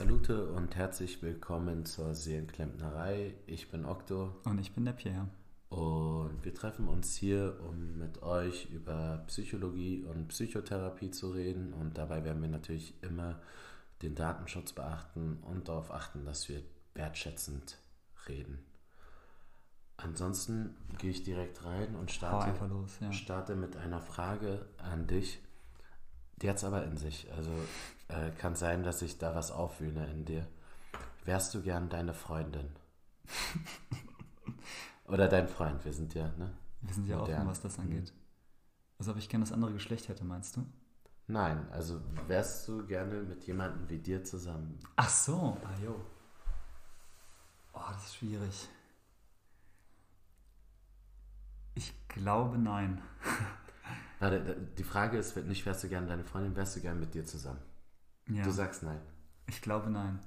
Salute und herzlich willkommen zur Seelenklempnerei. Ich bin Okto. Und ich bin der Pierre. Und wir treffen uns hier, um mit euch über Psychologie und Psychotherapie zu reden. Und dabei werden wir natürlich immer den Datenschutz beachten und darauf achten, dass wir wertschätzend reden. Ansonsten gehe ich direkt rein und starte, los, ja. starte mit einer Frage an dich. Die hat es aber in sich. Also äh, kann sein, dass ich da was aufwühle in dir. Wärst du gern deine Freundin? Oder dein Freund? Wir sind ja, ne? Wir sind ja Modern. offen, was das angeht. Also ob ich gerne das andere Geschlecht hätte, meinst du? Nein, also wärst du gerne mit jemandem wie dir zusammen? Ach so, ah jo. Oh, das ist schwierig. Ich glaube nein. Die Frage ist nicht, wärst du gerne deine Freundin, wärst du gerne mit dir zusammen? Ja. Du sagst nein. Ich glaube nein.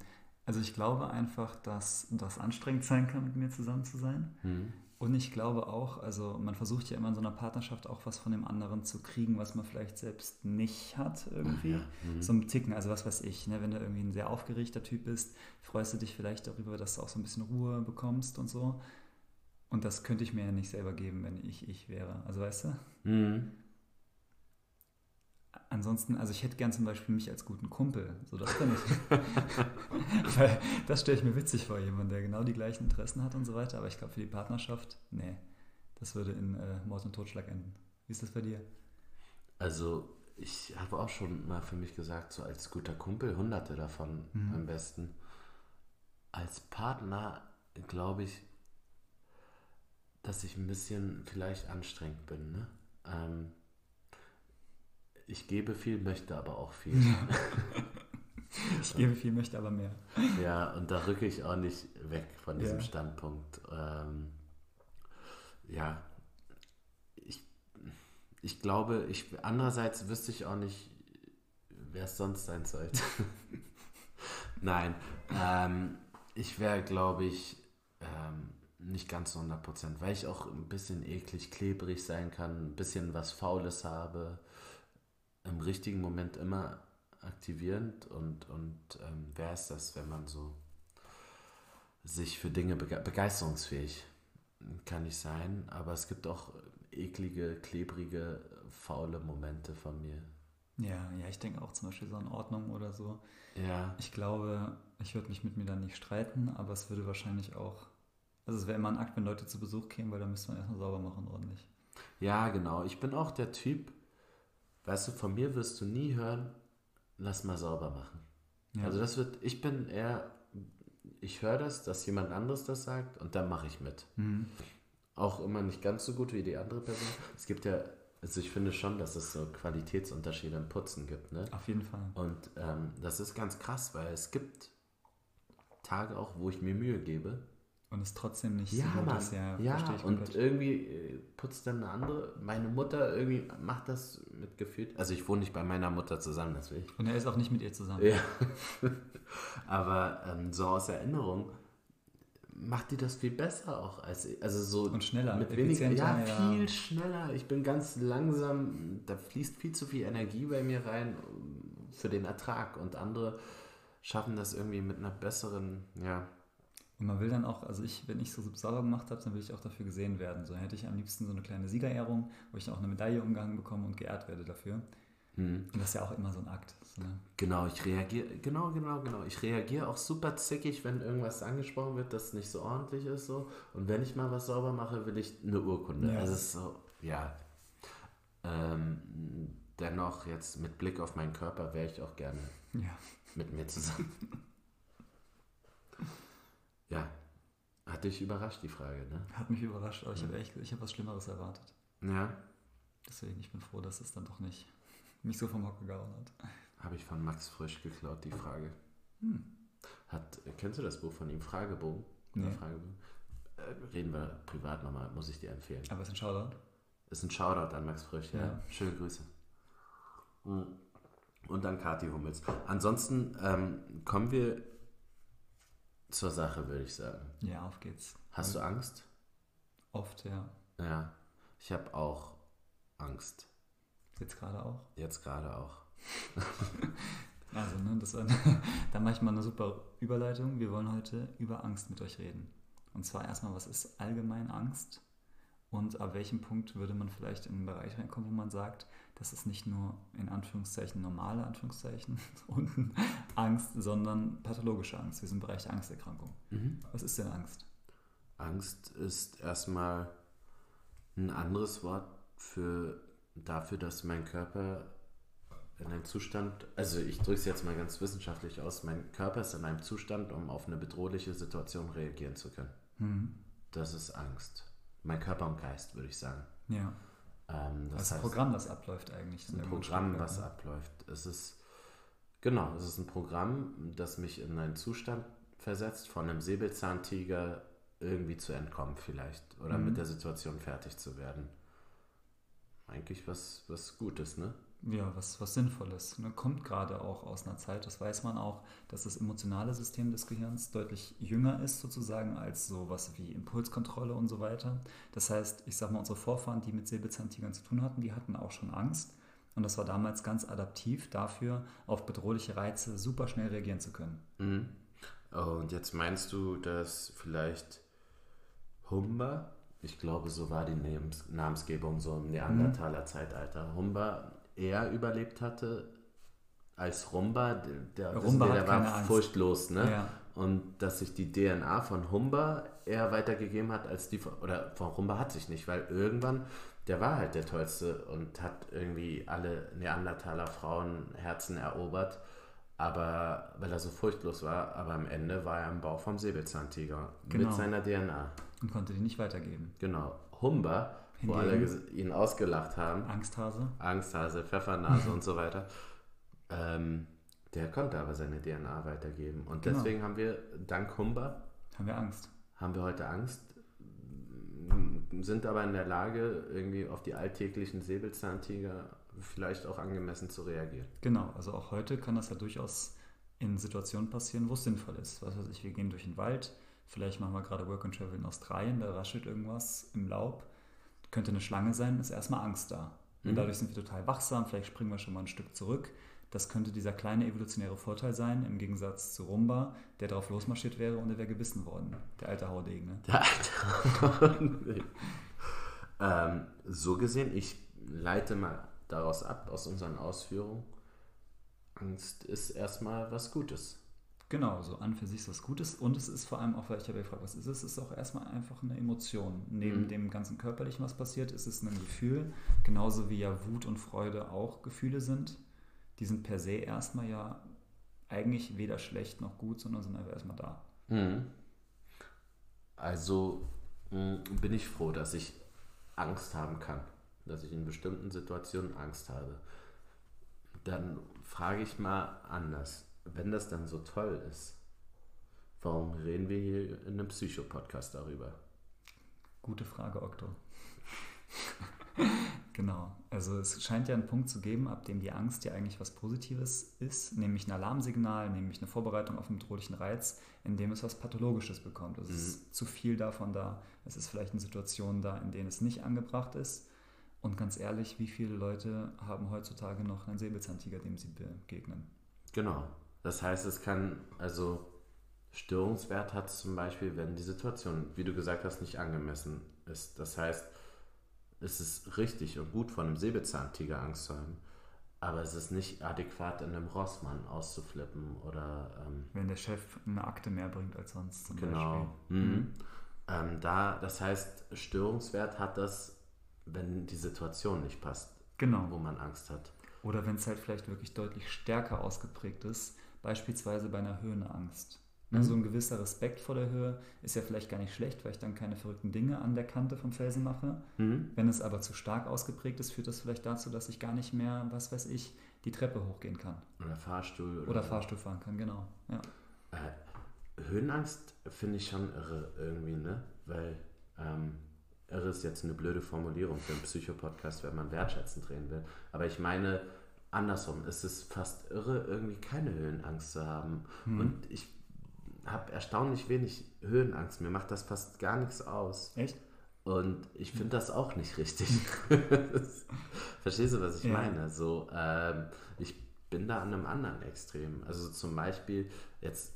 Also ich glaube einfach, dass das anstrengend sein kann, mit mir zusammen zu sein. Mhm. Und ich glaube auch, also man versucht ja immer in so einer Partnerschaft auch was von dem anderen zu kriegen, was man vielleicht selbst nicht hat irgendwie. Mhm. So ein Ticken, also was weiß ich, ne? wenn du irgendwie ein sehr aufgeregter Typ bist, freust du dich vielleicht darüber, dass du auch so ein bisschen Ruhe bekommst und so. Und das könnte ich mir ja nicht selber geben, wenn ich ich wäre. Also weißt du? Mhm ansonsten, also ich hätte gern zum Beispiel mich als guten Kumpel. So, das kann ich. Weil das stelle ich mir witzig vor, jemand, der genau die gleichen Interessen hat und so weiter. Aber ich glaube, für die Partnerschaft, nee, das würde in äh, Mord und Totschlag enden. Wie ist das bei dir? Also, ich habe auch schon mal für mich gesagt, so als guter Kumpel, hunderte davon mhm. am besten. Als Partner glaube ich, dass ich ein bisschen vielleicht anstrengend bin. Ne? Ähm, ich gebe viel, möchte aber auch viel. ich gebe viel, möchte aber mehr. Ja, und da rücke ich auch nicht weg von diesem ja. Standpunkt. Ähm, ja, ich, ich glaube, ich, andererseits wüsste ich auch nicht, wer es sonst sein sollte. Nein, ähm, ich wäre, glaube ich, ähm, nicht ganz so 100 Prozent, weil ich auch ein bisschen eklig, klebrig sein kann, ein bisschen was Faules habe im richtigen Moment immer aktivierend und, und ähm, wer ist das, wenn man so sich für Dinge bege begeisterungsfähig kann ich sein, aber es gibt auch eklige, klebrige, faule Momente von mir. Ja, ja, ich denke auch zum Beispiel so in Ordnung oder so. Ja. Ich glaube, ich würde mich mit mir dann nicht streiten, aber es würde wahrscheinlich auch, also es wäre immer ein Akt, wenn Leute zu Besuch kämen, weil da müsste man erstmal sauber machen ordentlich. Ja, genau. Ich bin auch der Typ, weißt du, von mir wirst du nie hören, lass mal sauber machen. Ja. Also das wird, ich bin eher, ich höre das, dass jemand anderes das sagt und dann mache ich mit. Mhm. Auch immer nicht ganz so gut wie die andere Person. Es gibt ja, also ich finde schon, dass es so Qualitätsunterschiede im Putzen gibt. Ne? Auf jeden Fall. Und ähm, das ist ganz krass, weil es gibt Tage auch, wo ich mir Mühe gebe und es trotzdem nicht ja, so Mann. ist. Ja, ja und komplett. irgendwie äh, putzt dann eine andere. Meine Mutter irgendwie macht das mit Gefühl. Also ich wohne nicht bei meiner Mutter zusammen, deswegen. Und er ist auch nicht mit ihr zusammen. Ja. Aber ähm, so aus Erinnerung macht die das viel besser auch als also so und schneller mit weniger ja, ja, viel schneller ich bin ganz langsam da fließt viel zu viel Energie bei mir rein für den Ertrag und andere schaffen das irgendwie mit einer besseren ja und man will dann auch, also ich, wenn ich so sauber gemacht habe, dann will ich auch dafür gesehen werden. So hätte ich am liebsten so eine kleine Siegerehrung, wo ich auch eine Medaille umgehangen bekomme und geehrt werde dafür. Mhm. Und das ist ja auch immer so ein Akt. So, ne? Genau, ich reagiere, genau, genau, genau. Ich reagiere auch super zickig, wenn irgendwas angesprochen wird, das nicht so ordentlich ist. So. Und wenn ich mal was sauber mache, will ich eine Urkunde. Ja. Also es ist so, ja. Ähm, dennoch, jetzt mit Blick auf meinen Körper, wäre ich auch gerne ja. mit mir zusammen. Ja. Hat dich überrascht, die Frage, ne? Hat mich überrascht, aber ich habe echt, ich habe was Schlimmeres erwartet. Ja. Deswegen, ich bin froh, dass es dann doch nicht mich so vom Hocker gehauen hat. Habe ich von Max Frisch geklaut, die Frage. Hm. Hat, kennst du das Buch von ihm, Fragebogen? Nee. Fragebogen? Äh, reden wir privat nochmal, muss ich dir empfehlen. Aber ist ein Shoutout? Ist ein Shoutout an Max Frisch, ja. ja. Schöne Grüße. Hm. Und dann Kati Hummels. Ansonsten ähm, kommen wir zur Sache, würde ich sagen. Ja, auf geht's. Hast du Angst? Oft, ja. Ja, ich habe auch Angst. Jetzt gerade auch? Jetzt gerade auch. Also, ne, das, da mache ich mal eine super Überleitung. Wir wollen heute über Angst mit euch reden. Und zwar erstmal, was ist allgemein Angst? Und ab welchem Punkt würde man vielleicht in einen Bereich reinkommen, wo man sagt, das ist nicht nur in Anführungszeichen normale Anführungszeichen und Angst, sondern pathologische Angst. Wir sind im Bereich der Angsterkrankung. Mhm. Was ist denn Angst? Angst ist erstmal ein anderes Wort für dafür, dass mein Körper in einem Zustand, also ich drücke es jetzt mal ganz wissenschaftlich aus, mein Körper ist in einem Zustand, um auf eine bedrohliche Situation reagieren zu können. Mhm. Das ist Angst. Mein Körper und Geist, würde ich sagen. Ja. Ähm, das, das ist ein Programm, das abläuft eigentlich. Ein Programm, was ne? abläuft. Es ist, genau, es ist ein Programm, das mich in einen Zustand versetzt, von einem Säbelzahntiger irgendwie zu entkommen vielleicht. Oder mhm. mit der Situation fertig zu werden. Eigentlich was, was Gutes, ne? Ja, was, was Sinnvolles. Ne? Kommt gerade auch aus einer Zeit, das weiß man auch, dass das emotionale System des Gehirns deutlich jünger ist sozusagen als sowas wie Impulskontrolle und so weiter. Das heißt, ich sag mal, unsere Vorfahren, die mit Säbelzahntigern zu tun hatten, die hatten auch schon Angst. Und das war damals ganz adaptiv dafür, auf bedrohliche Reize super schnell reagieren zu können. Mhm. Und jetzt meinst du, dass vielleicht Humber, ich glaube, so war die Namensgebung so im Neandertaler mhm. Zeitalter, Humber eher überlebt hatte als Rumba. Der, Rumba der, der war furchtlos, ne? Ja. Und dass sich die DNA von Humba eher weitergegeben hat als die von, oder von Rumba hat sich nicht, weil irgendwann, der war halt der Tollste und hat irgendwie alle Neandertaler Frauen Herzen erobert, aber weil er so furchtlos war, aber am Ende war er im Bauch vom Säbelzahntiger genau. mit seiner DNA. Und konnte die nicht weitergeben. Genau. Humba wo alle ihn ausgelacht haben. Angsthase. Angsthase, Pfeffernase und so weiter. Ähm, der konnte aber seine DNA weitergeben. Und genau. deswegen haben wir, dank Humber, haben wir Angst. Haben wir heute Angst, sind aber in der Lage, irgendwie auf die alltäglichen Säbelzahntiger vielleicht auch angemessen zu reagieren. Genau, also auch heute kann das ja durchaus in Situationen passieren, wo es sinnvoll ist. Was weiß ich, wir gehen durch den Wald, vielleicht machen wir gerade Work and Travel in Australien, da raschelt irgendwas im Laub könnte eine Schlange sein, ist erstmal Angst da. Und mhm. dadurch sind wir total wachsam, vielleicht springen wir schon mal ein Stück zurück. Das könnte dieser kleine evolutionäre Vorteil sein, im Gegensatz zu Rumba, der darauf losmarschiert wäre und er wäre gebissen worden. Der alte Haudegen. Ne? Der alte Haudegen. ähm, so gesehen, ich leite mal daraus ab, aus unseren Ausführungen, Angst ist erstmal was Gutes. Genau, so an für sich ist was Gutes und es ist vor allem auch, weil ich habe gefragt, was ist es? Es ist auch erstmal einfach eine Emotion. Neben mhm. dem ganzen körperlichen, was passiert, ist es ein Gefühl, genauso wie ja Wut und Freude auch Gefühle sind. Die sind per se erstmal ja eigentlich weder schlecht noch gut, sondern sind einfach erstmal da. Mhm. Also mh, bin ich froh, dass ich Angst haben kann, dass ich in bestimmten Situationen Angst habe. Dann frage ich mal anders wenn das dann so toll ist, warum reden wir hier in einem Psycho-Podcast darüber? Gute Frage, Okto. genau. Also es scheint ja einen Punkt zu geben, ab dem die Angst ja eigentlich was Positives ist, nämlich ein Alarmsignal, nämlich eine Vorbereitung auf einen bedrohlichen Reiz, in dem es was Pathologisches bekommt. Es mhm. ist zu viel davon da. Es ist vielleicht eine Situation da, in denen es nicht angebracht ist. Und ganz ehrlich, wie viele Leute haben heutzutage noch einen Säbelzahntiger, dem sie begegnen? Genau. Das heißt, es kann, also Störungswert hat es zum Beispiel, wenn die Situation, wie du gesagt hast, nicht angemessen ist. Das heißt, es ist richtig und gut, von einem Säbelzahntiger Angst zu haben, aber es ist nicht adäquat, in einem Rossmann auszuflippen oder. Ähm, wenn der Chef eine Akte mehr bringt als sonst zum genau. Beispiel. Mhm. Mhm. Ähm, da, das heißt, Störungswert hat das, wenn die Situation nicht passt, genau. wo man Angst hat. Oder wenn es halt vielleicht wirklich deutlich stärker ausgeprägt ist, beispielsweise bei einer Höhenangst. Ne, mhm. So ein gewisser Respekt vor der Höhe ist ja vielleicht gar nicht schlecht, weil ich dann keine verrückten Dinge an der Kante vom Felsen mache. Mhm. Wenn es aber zu stark ausgeprägt ist, führt das vielleicht dazu, dass ich gar nicht mehr, was weiß ich, die Treppe hochgehen kann. Oder Fahrstuhl. Oder, oder Fahrstuhl fahren kann, genau. Ja. Äh, Höhenangst finde ich schon irre irgendwie, ne? Weil ähm, irre ist jetzt eine blöde Formulierung für einen Psychopodcast, wenn man wertschätzend drehen will. Aber ich meine, andersrum. Es ist fast irre, irgendwie keine Höhenangst zu haben. Hm. Und ich habe erstaunlich wenig Höhenangst. Mir macht das fast gar nichts aus. Echt? Und ich finde das auch nicht richtig. Verstehst du, was ich ja. meine? So, ähm, ich bin da an einem anderen Extrem. Also zum Beispiel jetzt,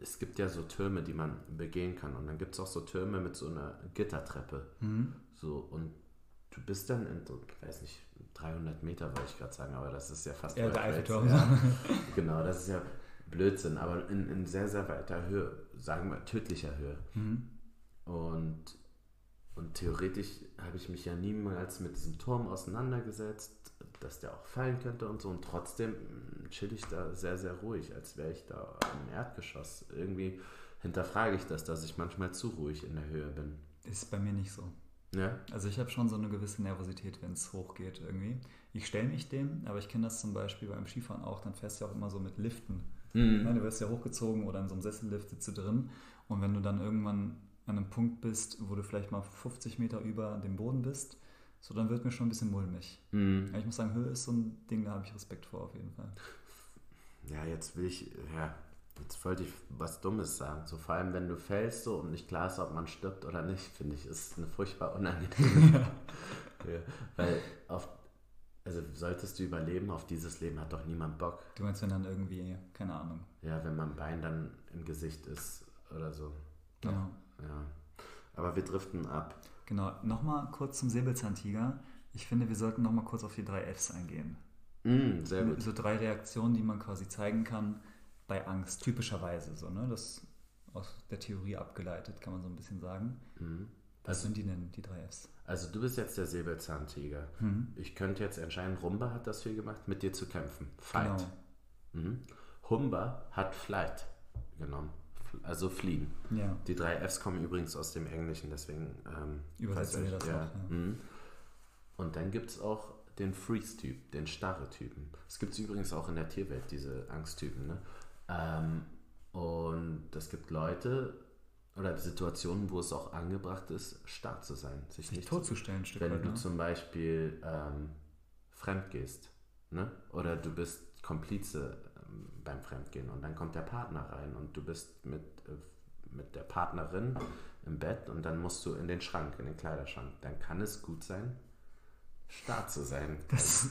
es gibt ja so Türme, die man begehen kann. Und dann gibt es auch so Türme mit so einer Gittertreppe. Mhm. So, und du bist dann in, ich weiß nicht, 300 Meter wollte ich gerade sagen, aber das ist ja fast... Ja, der Eiffelturm. Ja. genau, das ist ja Blödsinn, aber in, in sehr, sehr weiter Höhe, sagen wir tödlicher Höhe. Mhm. Und, und theoretisch habe ich mich ja niemals mit diesem Turm auseinandergesetzt, dass der auch fallen könnte und so. Und trotzdem chill ich da sehr, sehr ruhig, als wäre ich da im Erdgeschoss. Irgendwie hinterfrage ich das, dass ich manchmal zu ruhig in der Höhe bin. Ist bei mir nicht so. Ja. Also ich habe schon so eine gewisse Nervosität, wenn es hochgeht irgendwie. Ich stelle mich dem, aber ich kenne das zum Beispiel beim Skifahren auch, dann fährst du ja auch immer so mit Liften. Mhm. Ja, du wirst ja hochgezogen oder in so einem Sessellift sitzt du drin und wenn du dann irgendwann an einem Punkt bist, wo du vielleicht mal 50 Meter über dem Boden bist, so dann wird mir schon ein bisschen mulmig. Mhm. Ich muss sagen, Höhe ist so ein Ding, da habe ich Respekt vor auf jeden Fall. Ja, jetzt will ich, ja, jetzt wollte ich was Dummes sagen. So vor allem, wenn du fällst so und nicht klar ist, ob man stirbt oder nicht, finde ich, ist eine furchtbar unangenehme. ja. Weil auf, also solltest du überleben, auf dieses Leben hat doch niemand Bock. Du meinst, wenn dann irgendwie, keine Ahnung. Ja, wenn mein Bein dann im Gesicht ist oder so. Doch, ja. ja. Aber wir driften ab. Genau, nochmal kurz zum Säbelzahntiger. Ich finde, wir sollten nochmal kurz auf die drei Fs eingehen. Mm, sehr gut. So drei Reaktionen, die man quasi zeigen kann bei Angst, typischerweise so, ne? Das aus der Theorie abgeleitet, kann man so ein bisschen sagen. Mhm. Was also, sind die denn, die drei Fs? Also du bist jetzt der Säbelzahntiger. Mhm. Ich könnte jetzt entscheiden, Rumba hat das viel gemacht, mit dir zu kämpfen. Fight. Genau. Mhm. Humba hat Flight genommen. Also fliehen. Ja. Die drei Fs kommen übrigens aus dem Englischen, deswegen ähm, übersetzen wir das ja. auch. Ja. Mhm. Und dann gibt es auch den Freeze-Typ, den starre Typen. Es gibt es übrigens auch in der Tierwelt, diese Angsttypen. Ne? Ähm, und es gibt Leute oder Situationen, wo es auch angebracht ist, stark zu sein, sich, sich nicht totzustellen. Zu, wenn weit, du ne? zum Beispiel ähm, fremd gehst, ne? oder du bist Komplize ähm, beim Fremdgehen und dann kommt der Partner rein und du bist mit, äh, mit der Partnerin im Bett und dann musst du in den Schrank, in den Kleiderschrank. Dann kann es gut sein, stark zu sein. Das ist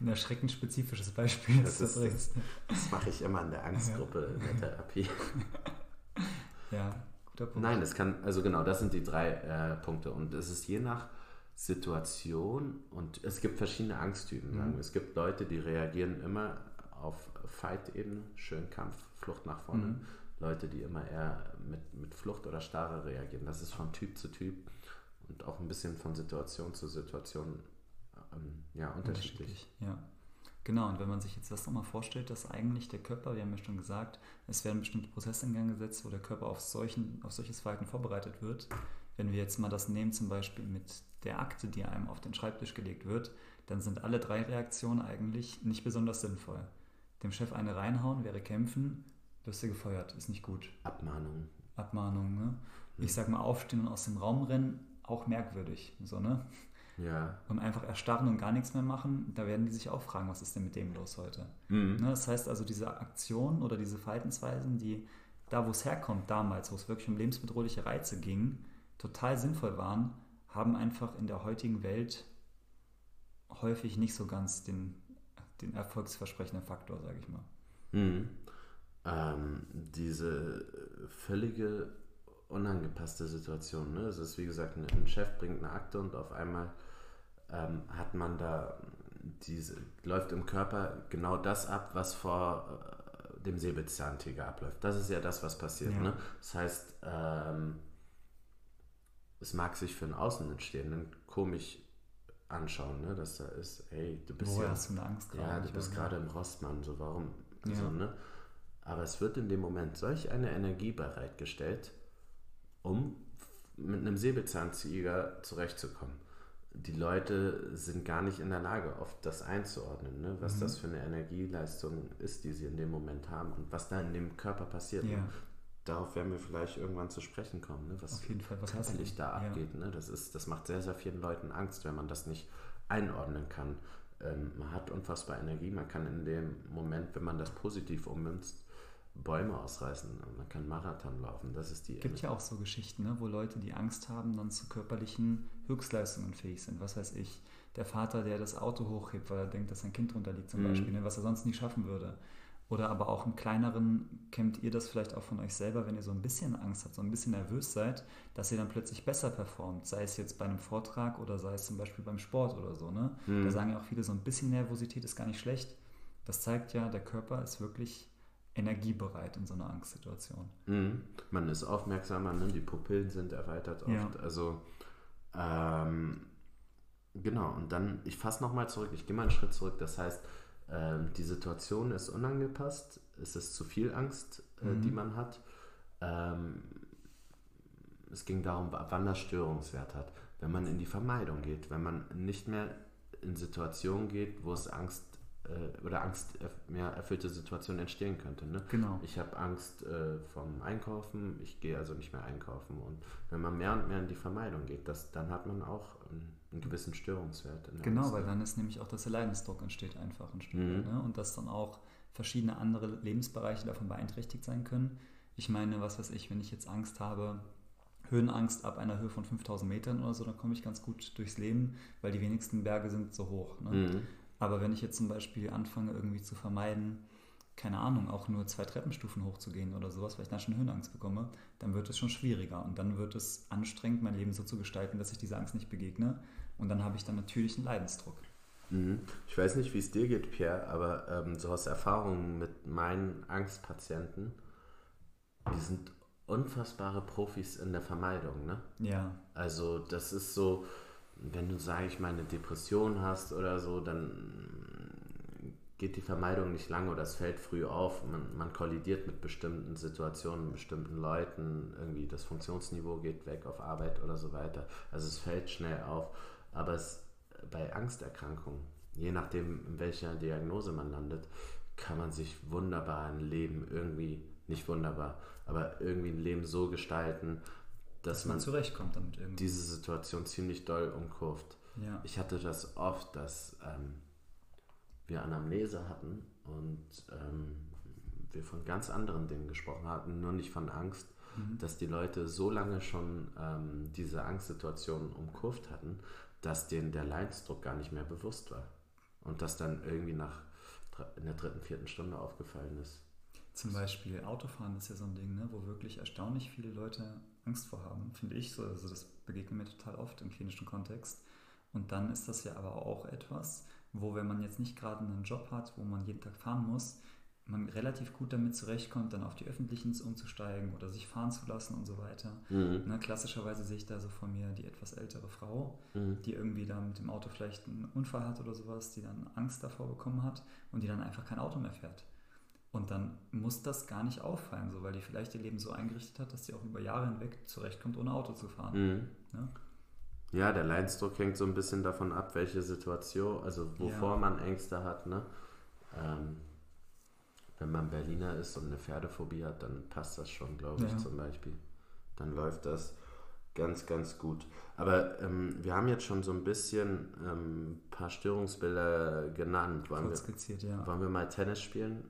ein erschreckend spezifisches Beispiel, das, das, ist, das mache ich immer in der Angstgruppe ja. in der Therapie. Ja, guter Punkt. Nein, das kann, also genau, das sind die drei äh, Punkte. Und es ist je nach Situation und es gibt verschiedene Angsttypen. Mhm. Es gibt Leute, die reagieren immer auf Fight-Ebene, schön Kampf, Flucht nach vorne. Mhm. Leute, die immer eher mit, mit Flucht oder Starre reagieren. Das ist von Typ zu Typ und auch ein bisschen von Situation zu Situation ja, unterschiedlich. unterschiedlich. Ja. Genau, und wenn man sich jetzt das nochmal vorstellt, dass eigentlich der Körper, wir haben ja schon gesagt, es werden bestimmte Prozesse in Gang gesetzt, wo der Körper auf, solchen, auf solches Verhalten vorbereitet wird. Wenn wir jetzt mal das nehmen, zum Beispiel mit der Akte, die einem auf den Schreibtisch gelegt wird, dann sind alle drei Reaktionen eigentlich nicht besonders sinnvoll. Dem Chef eine reinhauen wäre kämpfen, wirst du gefeuert, ist nicht gut. Abmahnung. Abmahnung, ne? Ich sag mal, aufstehen und aus dem Raum rennen, auch merkwürdig. So, ne? Ja. Und einfach erstarren und gar nichts mehr machen, da werden die sich auch fragen, was ist denn mit dem los heute? Mhm. Ne? Das heißt also, diese Aktionen oder diese Verhaltensweisen, die da, wo es herkommt, damals, wo es wirklich um lebensbedrohliche Reize ging, total sinnvoll waren, haben einfach in der heutigen Welt häufig nicht so ganz den, den erfolgsversprechenden Faktor, sage ich mal. Mhm. Ähm, diese völlige unangepasste Situation. Ne? Es ist wie gesagt, ein Chef bringt eine Akte und auf einmal ähm, hat man da diese, läuft im Körper genau das ab, was vor äh, dem Säbelzahntiger abläuft. Das ist ja das, was passiert. Ja. Ne? Das heißt, ähm, es mag sich für einen Außenstehenden komisch anschauen, ne? dass da ist, hey, du bist Woher ja, hast du eine Angst gerade? Ja, du bist gerade im Rossmann, so warum? Ja. So, ne? Aber es wird in dem Moment solch eine Energie bereitgestellt, um mit einem Säbelzahntiger zurechtzukommen. Die Leute sind gar nicht in der Lage, oft das einzuordnen, ne? was mhm. das für eine Energieleistung ist, die sie in dem Moment haben und was da in dem Körper passiert. Ja. Ne? Darauf werden wir vielleicht irgendwann zu sprechen kommen, ne? was Auf jeden Fall, was körperlich da abgeht. Ja. Ne? Das, ist, das macht sehr, sehr vielen Leuten Angst, wenn man das nicht einordnen kann. Ähm, man hat unfassbar Energie, man kann in dem Moment, wenn man das positiv ummünzt, Bäume ausreißen, man kann Marathon laufen. Das ist die. Es gibt ja auch so Geschichten, ne, wo Leute, die Angst haben, dann zu körperlichen Höchstleistungen fähig sind. Was weiß ich, der Vater, der das Auto hochhebt, weil er denkt, dass sein Kind drunter liegt zum mhm. Beispiel, ne, was er sonst nie schaffen würde. Oder aber auch im kleineren, kennt ihr das vielleicht auch von euch selber, wenn ihr so ein bisschen Angst habt, so ein bisschen nervös seid, dass ihr dann plötzlich besser performt, sei es jetzt bei einem Vortrag oder sei es zum Beispiel beim Sport oder so. Ne? Mhm. Da sagen ja auch viele, so ein bisschen Nervosität ist gar nicht schlecht. Das zeigt ja, der Körper ist wirklich energiebereit in so einer Angstsituation. Mhm. Man ist aufmerksamer, ne? die Pupillen sind erweitert oft. Ja. Also ähm, genau, und dann, ich fasse nochmal zurück, ich gehe mal einen Schritt zurück. Das heißt, ähm, die Situation ist unangepasst, es ist zu viel Angst, äh, mhm. die man hat. Ähm, es ging darum, wann das Störungswert hat. Wenn man in die Vermeidung geht, wenn man nicht mehr in Situationen geht, wo es Angst äh, oder Angst mehr erfüllte Situationen entstehen könnte. Ne? Genau. Ich habe Angst äh, vom Einkaufen, ich gehe also nicht mehr einkaufen. Und wenn man mehr und mehr in die Vermeidung geht, das, dann hat man auch einen, einen gewissen Störungswert. genau, Angst. weil dann ist nämlich auch, dass der Leidensdruck entsteht einfach ein Stück mhm. ne? und dass dann auch verschiedene andere Lebensbereiche davon beeinträchtigt sein können. Ich meine, was weiß ich, wenn ich jetzt Angst habe, Höhenangst ab einer Höhe von 5000 Metern oder so, dann komme ich ganz gut durchs Leben, weil die wenigsten Berge sind so hoch. Ne? Mhm. Aber wenn ich jetzt zum Beispiel anfange, irgendwie zu vermeiden, keine Ahnung, auch nur zwei Treppenstufen hochzugehen oder sowas, weil ich dann schon Höhenangst bekomme, dann wird es schon schwieriger und dann wird es anstrengend, mein Leben so zu gestalten, dass ich dieser Angst nicht begegne und dann habe ich dann natürlich einen Leidensdruck. Mhm. Ich weiß nicht, wie es dir geht, Pierre, aber ähm, so aus Erfahrungen mit meinen Angstpatienten, die sind unfassbare Profis in der Vermeidung, ne? Ja. Also das ist so, wenn du, sage ich mal, eine Depression hast oder so, dann geht die Vermeidung nicht lange oder es fällt früh auf. Man, man kollidiert mit bestimmten Situationen, mit bestimmten Leuten, irgendwie das Funktionsniveau geht weg auf Arbeit oder so weiter. Also es fällt schnell auf. Aber es, bei Angsterkrankungen, je nachdem, in welcher Diagnose man landet, kann man sich wunderbar ein Leben irgendwie, nicht wunderbar, aber irgendwie ein Leben so gestalten, dass, dass man, zurechtkommt damit irgendwie. diese Situation ziemlich doll umkurvt. Ja. Ich hatte das oft, dass ähm, wir Anamnese hatten und ähm, wir von ganz anderen Dingen gesprochen hatten, nur nicht von Angst, mhm. dass die Leute so lange schon ähm, diese Angstsituation umkurvt hatten, dass denen der Leidensdruck gar nicht mehr bewusst war. Und das dann irgendwie nach in der dritten, vierten Stunde aufgefallen ist. Zum Beispiel Autofahren ist ja so ein Ding, ne, wo wirklich erstaunlich viele Leute Angst vor haben, finde ich so. Also das begegnet mir total oft im klinischen Kontext. Und dann ist das ja aber auch etwas, wo, wenn man jetzt nicht gerade einen Job hat, wo man jeden Tag fahren muss, man relativ gut damit zurechtkommt, dann auf die öffentlichen umzusteigen oder sich fahren zu lassen und so weiter. Mhm. Ne, klassischerweise sehe ich da so vor mir die etwas ältere Frau, mhm. die irgendwie da mit dem Auto vielleicht einen Unfall hat oder sowas, die dann Angst davor bekommen hat und die dann einfach kein Auto mehr fährt. Und dann muss das gar nicht auffallen, so, weil die vielleicht ihr Leben so eingerichtet hat, dass sie auch über Jahre hinweg zurechtkommt, ohne Auto zu fahren. Mhm. Ja? ja? der Leidensdruck hängt so ein bisschen davon ab, welche Situation, also wovor ja. man Ängste hat. Ne? Ähm, wenn man Berliner ist und eine Pferdephobie hat, dann passt das schon, glaube ich, ja. zum Beispiel. Dann läuft das ganz, ganz gut. Aber ähm, wir haben jetzt schon so ein bisschen ein ähm, paar Störungsbilder genannt. Wollen Kurz wir, skizziert, ja. Wollen wir mal Tennis spielen?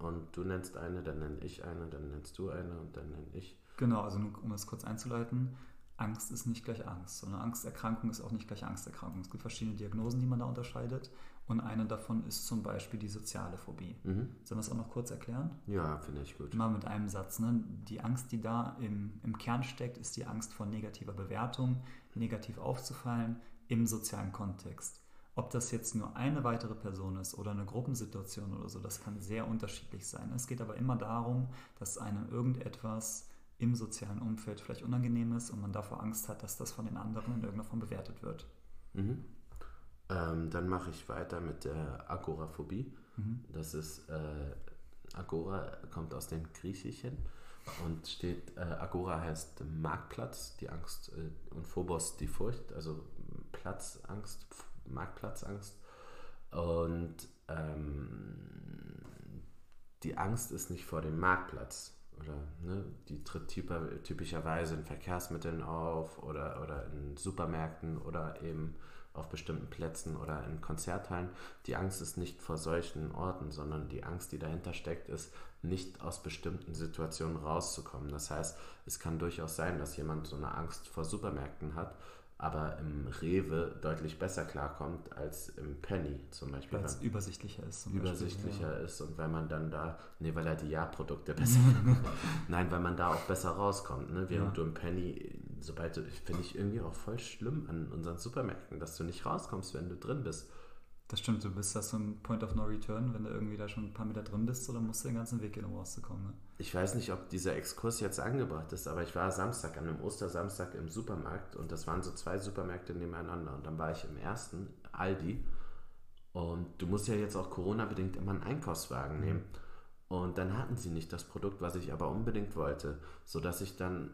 Und du nennst eine, dann nenne ich eine, dann nennst du eine und dann nenne ich. Genau, also nur, um das kurz einzuleiten, Angst ist nicht gleich Angst, sondern Angsterkrankung ist auch nicht gleich Angsterkrankung. Es gibt verschiedene Diagnosen, die man da unterscheidet. Und eine davon ist zum Beispiel die soziale Phobie. Mhm. Sollen wir es auch noch kurz erklären? Ja, finde ich gut. Mal mit einem Satz. Ne? Die Angst, die da im, im Kern steckt, ist die Angst vor negativer Bewertung, negativ aufzufallen im sozialen Kontext. Ob das jetzt nur eine weitere Person ist oder eine Gruppensituation oder so, das kann sehr unterschiedlich sein. Es geht aber immer darum, dass einem irgendetwas im sozialen Umfeld vielleicht unangenehm ist und man davor Angst hat, dass das von den anderen in irgendeiner Form bewertet wird. Mhm. Ähm, dann mache ich weiter mit der Agoraphobie. Mhm. Das ist, äh, Agora kommt aus dem Griechischen und steht, äh, Agora heißt Marktplatz, die Angst äh, und Phobos die Furcht, also Platzangst, Marktplatzangst. Und ähm, die Angst ist nicht vor dem Marktplatz. Oder ne, die tritt typischerweise in Verkehrsmitteln auf oder, oder in Supermärkten oder eben auf bestimmten Plätzen oder in Konzerthallen. Die Angst ist nicht vor solchen Orten, sondern die Angst, die dahinter steckt, ist, nicht aus bestimmten Situationen rauszukommen. Das heißt, es kann durchaus sein, dass jemand so eine Angst vor Supermärkten hat aber im Rewe deutlich besser klarkommt als im Penny zum Beispiel. Weil es übersichtlicher ist. übersichtlicher Beispiel, ja. ist und weil man dann da, nee, weil er die Ja-Produkte besser, nein, weil man da auch besser rauskommt. Ne? Während ja. du im Penny, sobald du, finde ich irgendwie auch voll schlimm an unseren Supermärkten, dass du nicht rauskommst, wenn du drin bist. Das stimmt, du bist da so ein Point of No Return, wenn du irgendwie da schon ein paar Meter drin bist, dann musst du den ganzen Weg gehen, um rauszukommen. Ne? Ich weiß nicht, ob dieser Exkurs jetzt angebracht ist, aber ich war Samstag, an einem Ostersamstag im Supermarkt und das waren so zwei Supermärkte nebeneinander und dann war ich im ersten, Aldi, und du musst ja jetzt auch Corona-bedingt immer einen Einkaufswagen mhm. nehmen. Und dann hatten sie nicht das Produkt, was ich aber unbedingt wollte, sodass ich dann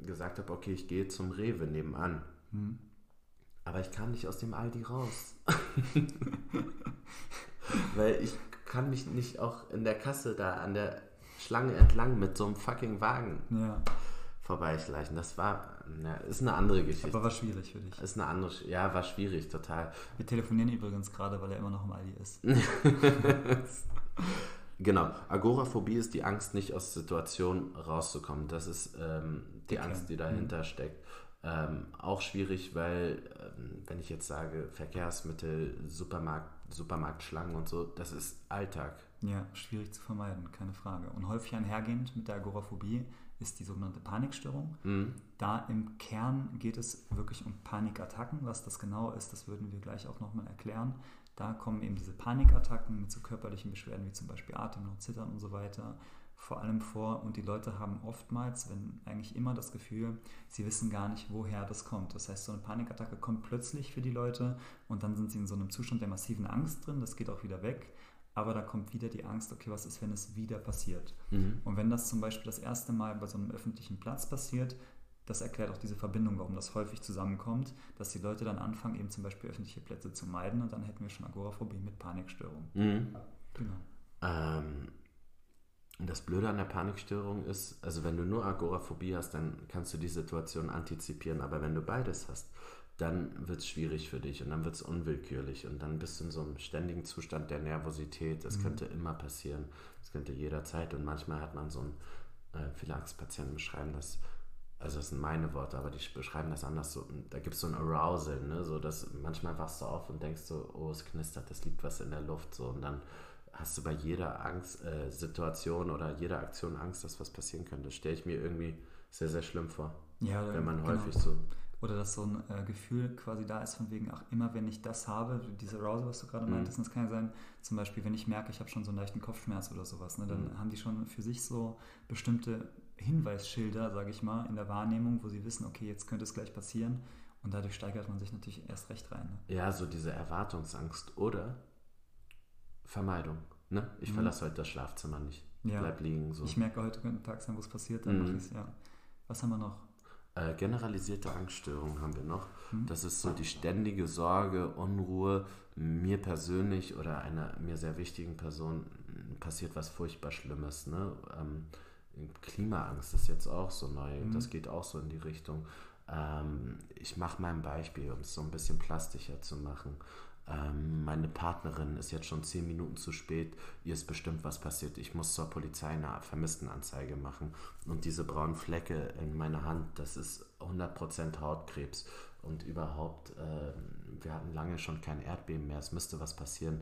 äh, gesagt habe, okay, ich gehe zum Rewe nebenan. Mhm. Aber ich kam nicht aus dem Aldi raus. Weil ich kann mich nicht auch in der Kasse da an der Schlange entlang mit so einem fucking Wagen ja. vorbeischleichen. Das war, na, ist eine andere Geschichte. Aber war schwierig für dich. Ist eine andere, ja, war schwierig, total. Wir telefonieren übrigens gerade, weil er immer noch im Aldi ist. genau. Agoraphobie ist die Angst, nicht aus Situationen rauszukommen. Das ist ähm, die okay. Angst, die dahinter mhm. steckt. Ähm, auch schwierig, weil, ähm, wenn ich jetzt sage, Verkehrsmittel, Supermarkt, Supermarktschlangen und so, das ist Alltag. Ja, schwierig zu vermeiden, keine Frage. Und häufig einhergehend mit der Agoraphobie ist die sogenannte Panikstörung. Mhm. Da im Kern geht es wirklich um Panikattacken. Was das genau ist, das würden wir gleich auch nochmal erklären. Da kommen eben diese Panikattacken mit so körperlichen Beschwerden wie zum Beispiel Atemnot, Zittern und so weiter vor allem vor und die Leute haben oftmals, wenn eigentlich immer das Gefühl, sie wissen gar nicht, woher das kommt. Das heißt, so eine Panikattacke kommt plötzlich für die Leute und dann sind sie in so einem Zustand der massiven Angst drin, das geht auch wieder weg, aber da kommt wieder die Angst, okay, was ist, wenn es wieder passiert? Mhm. Und wenn das zum Beispiel das erste Mal bei so einem öffentlichen Platz passiert, das erklärt auch diese Verbindung, warum das häufig zusammenkommt, dass die Leute dann anfangen, eben zum Beispiel öffentliche Plätze zu meiden und dann hätten wir schon Agoraphobie mit Panikstörung. Mhm. Genau. Ähm, und das Blöde an der Panikstörung ist, also wenn du nur Agoraphobie hast, dann kannst du die Situation antizipieren, aber wenn du beides hast, dann wird es schwierig für dich und dann wird es unwillkürlich und dann bist du in so einem ständigen Zustand der Nervosität. Das mhm. könnte immer passieren, das könnte jederzeit und manchmal hat man so einen, äh, viele Angstpatienten beschreiben das, also das sind meine Worte, aber die beschreiben das anders so, da gibt es so ein Arousal, ne? so dass manchmal wachst du auf und denkst so, oh es knistert, es liegt was in der Luft so und dann hast du bei jeder Angstsituation äh, oder jeder Aktion Angst, dass was passieren könnte. Das stelle ich mir irgendwie sehr, sehr schlimm vor. Ja, wenn man genau. häufig so. Oder dass so ein äh, Gefühl quasi da ist, von wegen, ach, immer wenn ich das habe, diese Arousal, was du gerade mhm. meintest, das kann ja sein, zum Beispiel, wenn ich merke, ich habe schon so einen leichten Kopfschmerz oder sowas, ne, dann mhm. haben die schon für sich so bestimmte Hinweisschilder, sage ich mal, in der Wahrnehmung, wo sie wissen, okay, jetzt könnte es gleich passieren. Und dadurch steigert man sich natürlich erst recht rein. Ne? Ja, so diese Erwartungsangst. Oder Vermeidung. Ne? Ich mhm. verlasse heute das Schlafzimmer nicht. Ja. Bleib liegen. So. Ich merke, heute könnte ein Tag sein, wo es passiert, dann mhm. mache ich es, ja. Was haben wir noch? Äh, generalisierte Angststörungen haben wir noch. Mhm. Das ist so die ständige Sorge, Unruhe. Mir persönlich oder einer mir sehr wichtigen Person passiert was furchtbar Schlimmes. Ne? Ähm, Klimaangst ist jetzt auch so neu. Mhm. Das geht auch so in die Richtung. Ähm, ich mache mal ein Beispiel, um es so ein bisschen plastischer zu machen ähm, meine Partnerin ist jetzt schon zehn Minuten zu spät, ihr ist bestimmt was passiert, ich muss zur Polizei eine Vermisstenanzeige machen. Und diese braunen Flecke in meiner Hand, das ist 100% Hautkrebs. Und überhaupt, äh, wir hatten lange schon kein Erdbeben mehr, es müsste was passieren.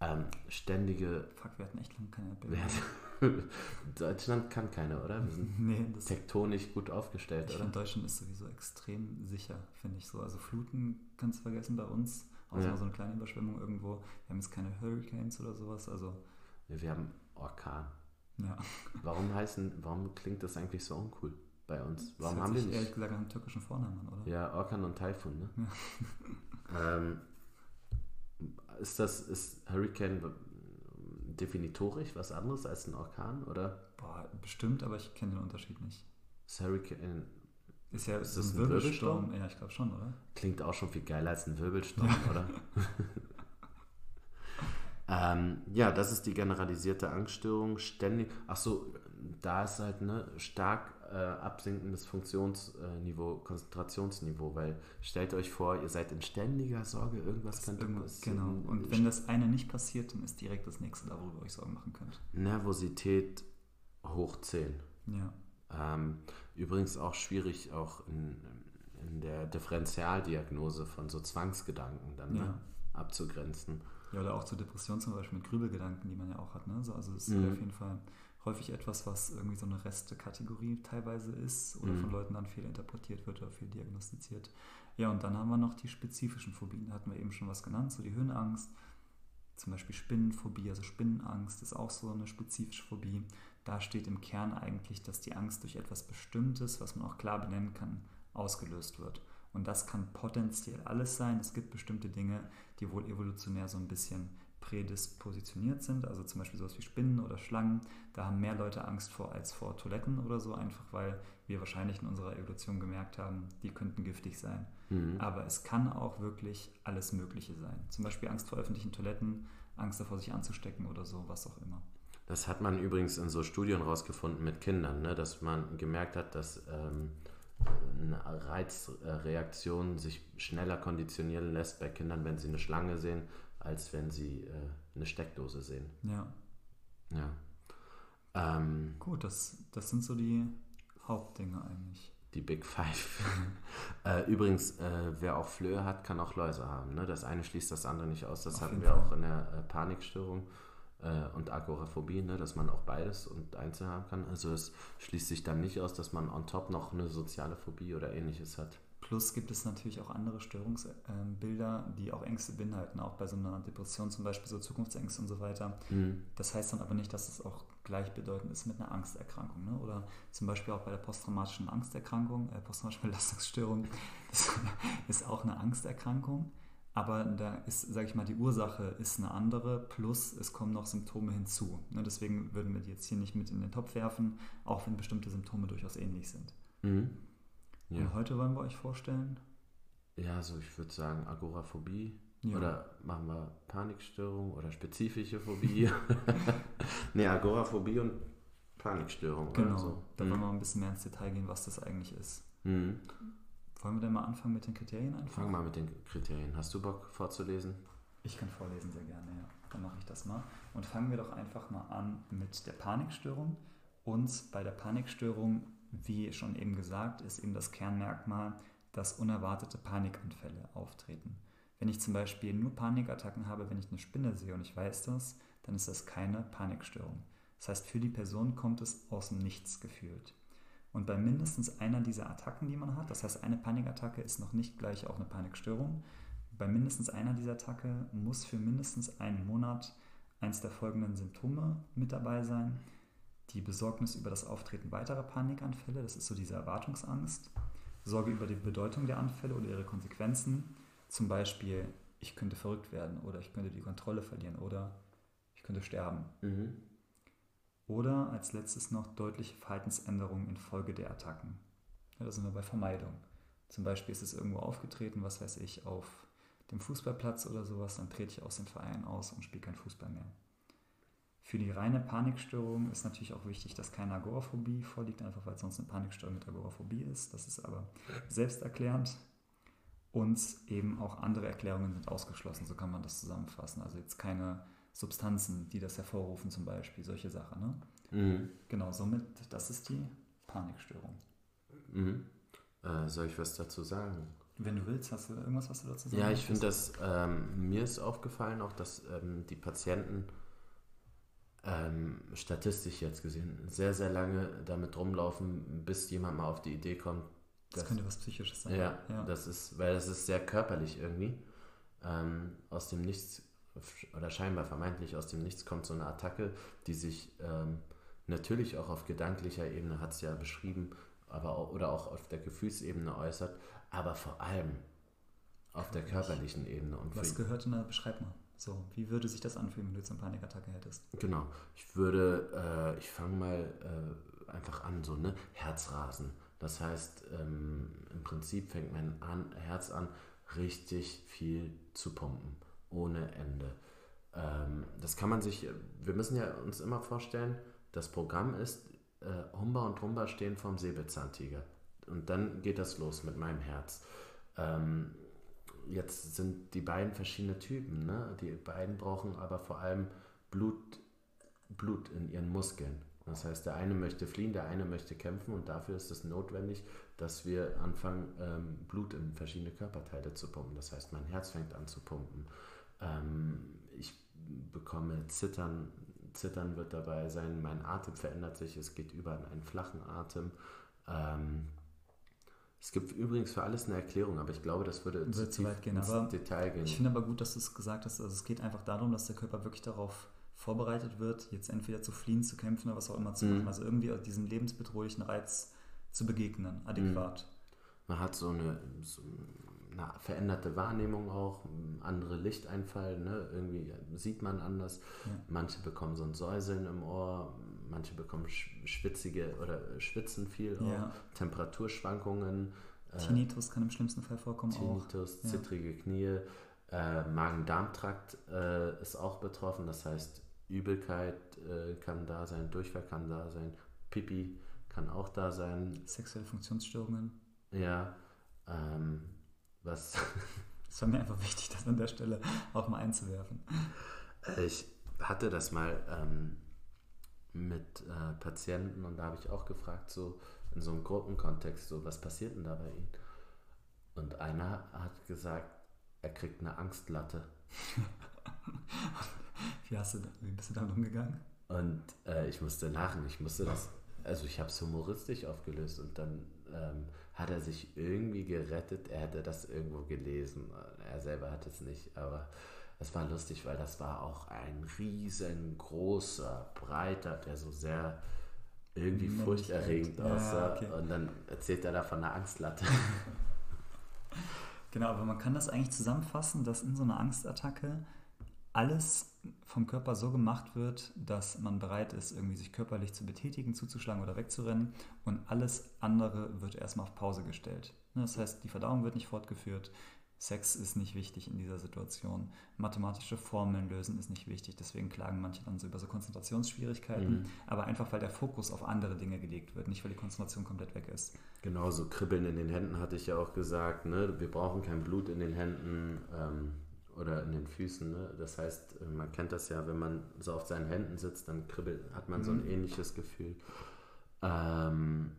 Ähm, ständige. Fuck, wir hatten echt lange keine Erdbeben. Deutschland kann keine, oder? Wir sind nee, tektonisch gut aufgestellt, ich oder? Finde, Deutschland ist sowieso extrem sicher, finde ich so. Also Fluten kannst du vergessen bei uns außer ja. so eine kleine Überschwemmung irgendwo. Wir haben jetzt keine Hurricanes oder sowas, also. Ja, wir haben Orkan. Ja. Warum heißen, warum klingt das eigentlich so uncool bei uns? Warum das haben wir nicht? ehrlich gesagt einen türkischen Vornamen an, oder? Ja, Orkan und Taifun, ne? Ja. ähm, ist das, ist Hurricane definitorisch was anderes als ein Orkan, oder? Boah, bestimmt, aber ich kenne den Unterschied nicht. Ist Hurricane ist ja ist das ein, Wirbelsturm? Wirbelsturm? Ja, ich glaube schon, oder? Klingt auch schon viel geiler als ein Wirbelsturm, ja. oder? ähm, ja, das ist die generalisierte Angststörung. Ständig. Ach so, da ist halt ne, stark äh, absinkendes Funktionsniveau, Konzentrationsniveau, weil stellt euch vor, ihr seid in ständiger Sorge, irgendwas Das könnte passieren. genau. Und wenn das eine nicht passiert, dann ist direkt das nächste da, worüber ihr euch Sorgen machen könnt. Nervosität hoch 10. Ja. Ähm, übrigens auch schwierig, auch in, in der Differentialdiagnose von so Zwangsgedanken dann Ja. ne, abzugrenzen. Ja, oder auch zur Depression zum Beispiel mit Grübelgedanken, die man ja auch hat. Ne? So, also es Mhm. ist auf jeden Fall häufig etwas, was irgendwie so eine Reste-Kategorie teilweise ist oder Mhm. von Leuten dann fehlinterpretiert wird oder fehldiagnostiziert. Ja, und dann haben wir noch die spezifischen Phobien. Da hatten wir eben schon was genannt, so die Höhenangst, zum Beispiel Spinnenphobie, also Spinnenangst ist auch so eine spezifische Phobie. Da steht im Kern eigentlich, dass die Angst durch etwas Bestimmtes, was man auch klar benennen kann, ausgelöst wird. Und das kann potenziell alles sein. Es gibt bestimmte Dinge, die wohl evolutionär so ein bisschen prädispositioniert sind, also zum Beispiel sowas wie Spinnen oder Schlangen. Da haben mehr Leute Angst vor als vor Toiletten oder so, einfach weil wir wahrscheinlich in unserer Evolution gemerkt haben, die könnten giftig sein. Mhm. Aber es kann auch wirklich alles Mögliche sein. Zum Beispiel Angst vor öffentlichen Toiletten, Angst davor, sich anzustecken oder so, was auch immer. Das hat man übrigens in so Studien rausgefunden mit Kindern, ne, dass man gemerkt hat, dass ähm, eine Reizreaktion sich schneller konditionieren lässt bei Kindern, wenn sie eine Schlange sehen, als wenn sie äh, eine Steckdose sehen. Ja, Ja. Ähm, gut, das, das sind so die Hauptdinge eigentlich. die Big Five. äh, übrigens, äh, wer auch Flöhe hat, kann auch Läuse haben. Ne? Das eine schließt das andere nicht aus. Das Auf hatten wir Fall. auch in der äh, Panikstörung und Agoraphobie, ne? dass man auch beides und einzeln haben kann. Also es schließt sich dann nicht aus, dass man on top noch eine soziale Phobie oder ähnliches hat. Plus gibt es natürlich auch andere Störungsbilder, die auch Ängste beinhalten, auch bei so einer Depression zum Beispiel so Zukunftsängste und so weiter. Mhm. Das heißt dann aber nicht, dass es auch gleichbedeutend ist mit einer Angsterkrankung. Ne? Oder zum Beispiel auch bei der posttraumatischen Angsterkrankung, äh, posttraumatische Belastungsstörung, das ist auch eine Angsterkrankung. Aber da ist, sage ich mal, die Ursache ist eine andere, plus es kommen noch Symptome hinzu. Ne? Deswegen würden wir die jetzt hier nicht mit in den Topf werfen, auch wenn bestimmte Symptome durchaus ähnlich sind. Mhm. Ja. Und heute wollen wir euch vorstellen, ja, so ich würde sagen Agoraphobie. Ja. Oder machen wir Panikstörung oder spezifische Phobie? nee, Agoraphobie und Panikstörung. Genau, Oder so. da Mhm. wollen wir mal ein bisschen mehr ins Detail gehen, was das eigentlich ist. Mhm. Wollen wir denn mal anfangen mit den Kriterien einfach? Fang mal mit den Kriterien. Hast du Bock vorzulesen? Ich kann vorlesen sehr gerne, ja. Dann mache ich das mal. Und fangen wir doch einfach mal an mit der Panikstörung. Und bei der Panikstörung, wie schon eben gesagt, ist eben das Kernmerkmal, dass unerwartete Panikanfälle auftreten. Wenn ich zum Beispiel nur Panikattacken habe, wenn ich eine Spinne sehe und ich weiß das, dann ist das keine Panikstörung. Das heißt, für die Person kommt es aus dem Nichts gefühlt. Und bei mindestens einer dieser Attacken, die man hat, das heißt, eine Panikattacke ist noch nicht gleich auch eine Panikstörung, bei mindestens einer dieser Attacke muss für mindestens einen Monat eins der folgenden Symptome mit dabei sein. Die Besorgnis über das Auftreten weiterer Panikanfälle, das ist so diese Erwartungsangst. Sorge über die Bedeutung der Anfälle oder ihre Konsequenzen. Zum Beispiel, ich könnte verrückt werden oder ich könnte die Kontrolle verlieren oder ich könnte sterben. Mhm. Oder als letztes noch deutliche Verhaltensänderungen infolge der Attacken. Ja, da sind wir bei Vermeidung. Zum Beispiel ist es irgendwo aufgetreten, was weiß ich, auf dem Fußballplatz oder sowas, dann trete ich aus dem Verein aus und spiele kein Fußball mehr. Für die reine Panikstörung ist natürlich auch wichtig, dass keine Agoraphobie vorliegt, einfach weil sonst eine Panikstörung mit Agoraphobie ist. Das ist aber selbsterklärend. Und eben auch andere Erklärungen sind ausgeschlossen, so kann man das zusammenfassen. Also jetzt keine Substanzen, die das hervorrufen, zum Beispiel, solche Sachen. Ne? Mhm. Genau, somit, das ist die Panikstörung. Mhm. Äh, soll ich was dazu sagen? Wenn du willst, hast du irgendwas, was du dazu sagen Ja, ich finde möchtest? das, ähm, mir ist aufgefallen auch, dass ähm, die Patienten ähm, statistisch jetzt gesehen sehr, sehr lange damit rumlaufen, bis jemand mal auf die Idee kommt, Das dass- könnte was Psychisches sein. Ja, ja. das ist, weil das ist sehr körperlich irgendwie. Ähm, aus dem Nichts, oder scheinbar vermeintlich aus dem Nichts kommt so eine Attacke, die sich ähm, natürlich auch auf gedanklicher Ebene, hat es ja beschrieben, aber auch, oder auch auf der Gefühlsebene äußert, aber vor allem auf der körperlichen Ebene. Und Was gehört in der Beschreib mal. So, wie würde sich das anfühlen, wenn du jetzt eine Panikattacke hättest? Genau. Ich würde, äh, ich fange mal äh, einfach an, so, ne? Herzrasen. Das heißt, ähm, im Prinzip fängt mein an, Herz an, richtig viel zu pumpen. Ohne Ende. Ähm, das kann man sich, wir müssen ja uns immer vorstellen, das Programm ist, äh, Humba und Rumba stehen vorm Säbelzahntiger. Und dann geht das los mit meinem Herz. Ähm, jetzt sind die beiden verschiedene Typen. Ne? Die beiden brauchen aber vor allem Blut, Blut in ihren Muskeln. Das heißt, der eine möchte fliehen, der eine möchte kämpfen und dafür ist es notwendig, dass wir anfangen, ähm, Blut in verschiedene Körperteile zu pumpen. Das heißt, mein Herz fängt an zu pumpen. Ähm, ich bekomme Zittern, Zittern wird dabei sein, mein Atem verändert sich, es geht über in einen flachen Atem. Ähm, es gibt übrigens für alles eine Erklärung, aber ich glaube, das würde zu, zu weit gehen. Aber Detail gehen. Ich finde aber gut, dass du es gesagt hast. Also es geht einfach darum, dass der Körper wirklich darauf vorbereitet wird, jetzt entweder zu fliehen, zu kämpfen oder was auch immer zu machen. Mhm. Also irgendwie diesem lebensbedrohlichen Reiz zu begegnen, adäquat. Mhm. Man hat so eine, so eine, veränderte Wahrnehmung auch, andere Lichteinfall, ne? irgendwie sieht man anders. Ja. Manche bekommen so ein Säuseln im Ohr, manche bekommen schwitzige oder schwitzen viel, ja. Temperaturschwankungen. Äh, Tinnitus kann im schlimmsten Fall vorkommen Tinnitus, auch. zittrige ja. Knie, äh, Magen-Darm-Trakt äh, ist auch betroffen, das heißt Übelkeit äh, kann da sein, Durchfall kann da sein, Pipi kann auch da sein. Sexuelle Funktionsstörungen. Ja, ähm, was... Es war mir einfach wichtig, das an der Stelle auch mal einzuwerfen. Ich hatte das mal ähm, mit äh, Patienten und da habe ich auch gefragt, so in so einem Gruppenkontext, so was passiert denn da bei Ihnen? Und einer hat gesagt, er kriegt eine Angstlatte. wie, hast du, wie bist du damit umgegangen? Und äh, ich musste lachen, ich musste das, also ich habe es humoristisch aufgelöst und dann ähm, hat er sich irgendwie gerettet, er hätte das irgendwo gelesen, er selber hat es nicht, aber es war lustig, weil das war auch ein riesengroßer, breiter, der so sehr irgendwie furchterregend aussah. Ja, okay. Und dann erzählt er da von einer Angstlatte. genau, aber man kann das eigentlich zusammenfassen, dass in so einer Angstattacke alles vom Körper so gemacht wird, dass man bereit ist, irgendwie sich körperlich zu betätigen, zuzuschlagen oder wegzurennen und alles andere wird erstmal auf Pause gestellt. Das heißt, die Verdauung wird nicht fortgeführt, Sex ist nicht wichtig in dieser Situation. Mathematische Formeln lösen ist nicht wichtig. Deswegen klagen manche dann so über so Konzentrationsschwierigkeiten. Mhm. Aber einfach, weil der Fokus auf andere Dinge gelegt wird, nicht weil die Konzentration komplett weg ist. Genau, so Kribbeln in den Händen hatte ich ja auch gesagt. Ne? Wir brauchen kein Blut in den Händen ähm, oder in den Füßen. Ne? Das heißt, man kennt das ja, wenn man so auf seinen Händen sitzt, dann kribbelt, hat man mhm. so ein mhm. ähnliches Gefühl. Ähm,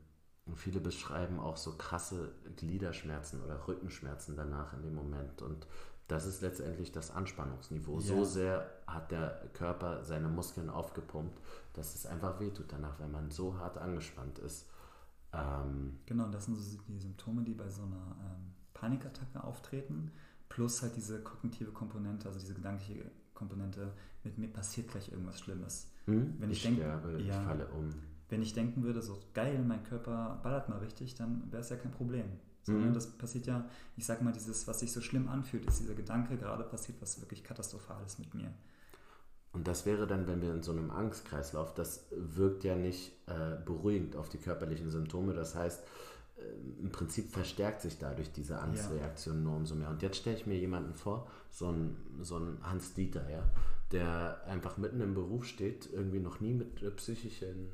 und viele beschreiben auch so krasse Gliederschmerzen oder Rückenschmerzen danach in dem Moment. Und das ist letztendlich das Anspannungsniveau. Ja. So sehr hat der Körper seine Muskeln aufgepumpt, dass es einfach wehtut danach, wenn man so hart angespannt ist. Ähm, genau, das sind so die Symptome, die bei so einer ähm, Panikattacke auftreten. Plus halt diese kognitive Komponente, also diese gedankliche Komponente, mit mir passiert gleich irgendwas Schlimmes. Hm? Wenn ich, ich denke, sterbe, ja, ich falle um wenn ich denken würde, so geil, mein Körper ballert mal richtig, dann wäre es ja kein Problem. Sondern mhm. das passiert ja, ich sag mal, dieses, was sich so schlimm anfühlt, ist dieser Gedanke, gerade passiert was wirklich Katastrophales mit mir. Und das wäre dann, wenn wir in so einem Angstkreislauf, das wirkt ja nicht äh, beruhigend auf die körperlichen Symptome. Das heißt, im Prinzip verstärkt sich dadurch diese Angstreaktion ja. nur umso mehr. Und jetzt stelle ich mir jemanden vor, so ein, so ein Hans Dieter, ja, der einfach mitten im Beruf steht, irgendwie noch nie mit äh, psychischen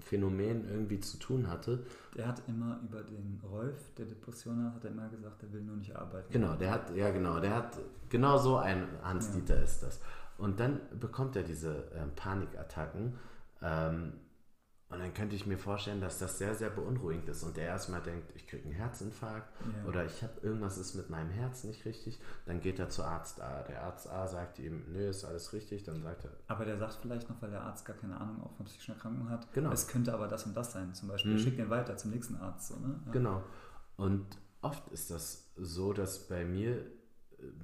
Phänomen irgendwie zu tun hatte. Der hat immer über den Rolf, der Depression hat, hat er immer gesagt, er will nur nicht arbeiten. Genau, der hat, ja genau, der hat, genau so ein Hans-Dieter ja. ist das. Und dann bekommt er diese äh, Panikattacken. Ähm, und dann könnte ich mir vorstellen, dass das sehr, sehr beunruhigend ist und er erstmal denkt, ich kriege einen Herzinfarkt ja. oder ich habe irgendwas ist mit meinem Herz nicht richtig. Dann geht er zu Arzt A. Der Arzt A sagt ihm, nö, ist alles richtig. Dann sagt er. Aber der sagt vielleicht noch, weil der Arzt gar keine Ahnung auch von psychischen Erkrankungen hat. Genau. Es könnte aber das und das sein. Zum Beispiel, mhm. schickt ihn weiter zum nächsten Arzt. So, ne? ja. Genau. Und oft ist das so, dass bei mir äh,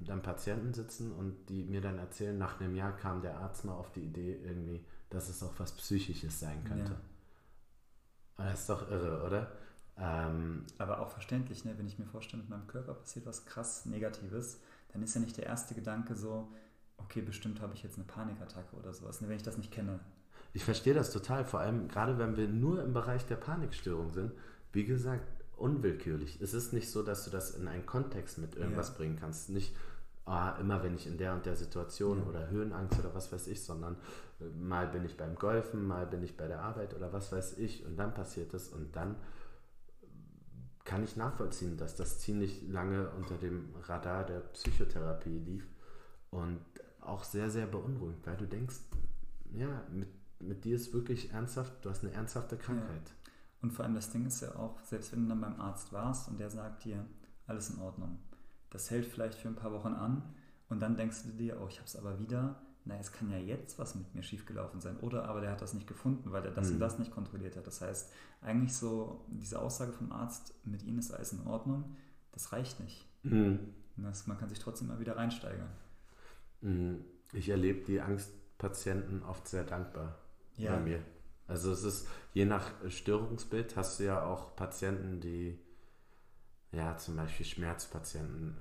dann Patienten sitzen und die mir dann erzählen, nach einem Jahr kam der Arzt mal auf die Idee irgendwie, dass es auch was Psychisches sein könnte. Ja. Das ist doch irre, oder? Ähm, Aber auch verständlich, ne? wenn ich mir vorstelle, mit meinem Körper passiert was krass Negatives, dann ist ja nicht der erste Gedanke so, okay, bestimmt habe ich jetzt eine Panikattacke oder sowas, ne? wenn ich das nicht kenne. Ich verstehe das total, vor allem gerade wenn wir nur im Bereich der Panikstörung sind. Wie gesagt, unwillkürlich. Es ist nicht so, dass du das in einen Kontext mit irgendwas ja. bringen kannst. Nicht ah, immer, wenn ich in der und der Situation ja. oder Höhenangst oder was weiß ich, sondern mal bin ich beim Golfen, mal bin ich bei der Arbeit oder was weiß ich und dann passiert es und dann kann ich nachvollziehen, dass das ziemlich lange unter dem Radar der Psychotherapie lief und auch sehr, sehr beunruhigend, weil du denkst, ja, mit, mit dir ist wirklich ernsthaft, du hast eine ernsthafte Krankheit. Ja. Und vor allem das Ding ist ja auch, selbst wenn du dann beim Arzt warst und der sagt dir, alles in Ordnung, das hält vielleicht für ein paar Wochen an und dann denkst du dir, oh, ich habe es aber wieder, na, es kann ja jetzt was mit mir schiefgelaufen sein. Oder aber der hat das nicht gefunden, weil er das mhm. und das nicht kontrolliert hat. Das heißt, eigentlich so diese Aussage vom Arzt, mit Ihnen ist alles in Ordnung, das reicht nicht. Mhm. Das, man kann sich trotzdem mal wieder reinsteigern. Mhm. Ich erlebe die Angstpatienten oft sehr dankbar ja. bei mir. Also es ist, je nach Störungsbild hast du ja auch Patienten, die, ja, zum Beispiel Schmerzpatienten,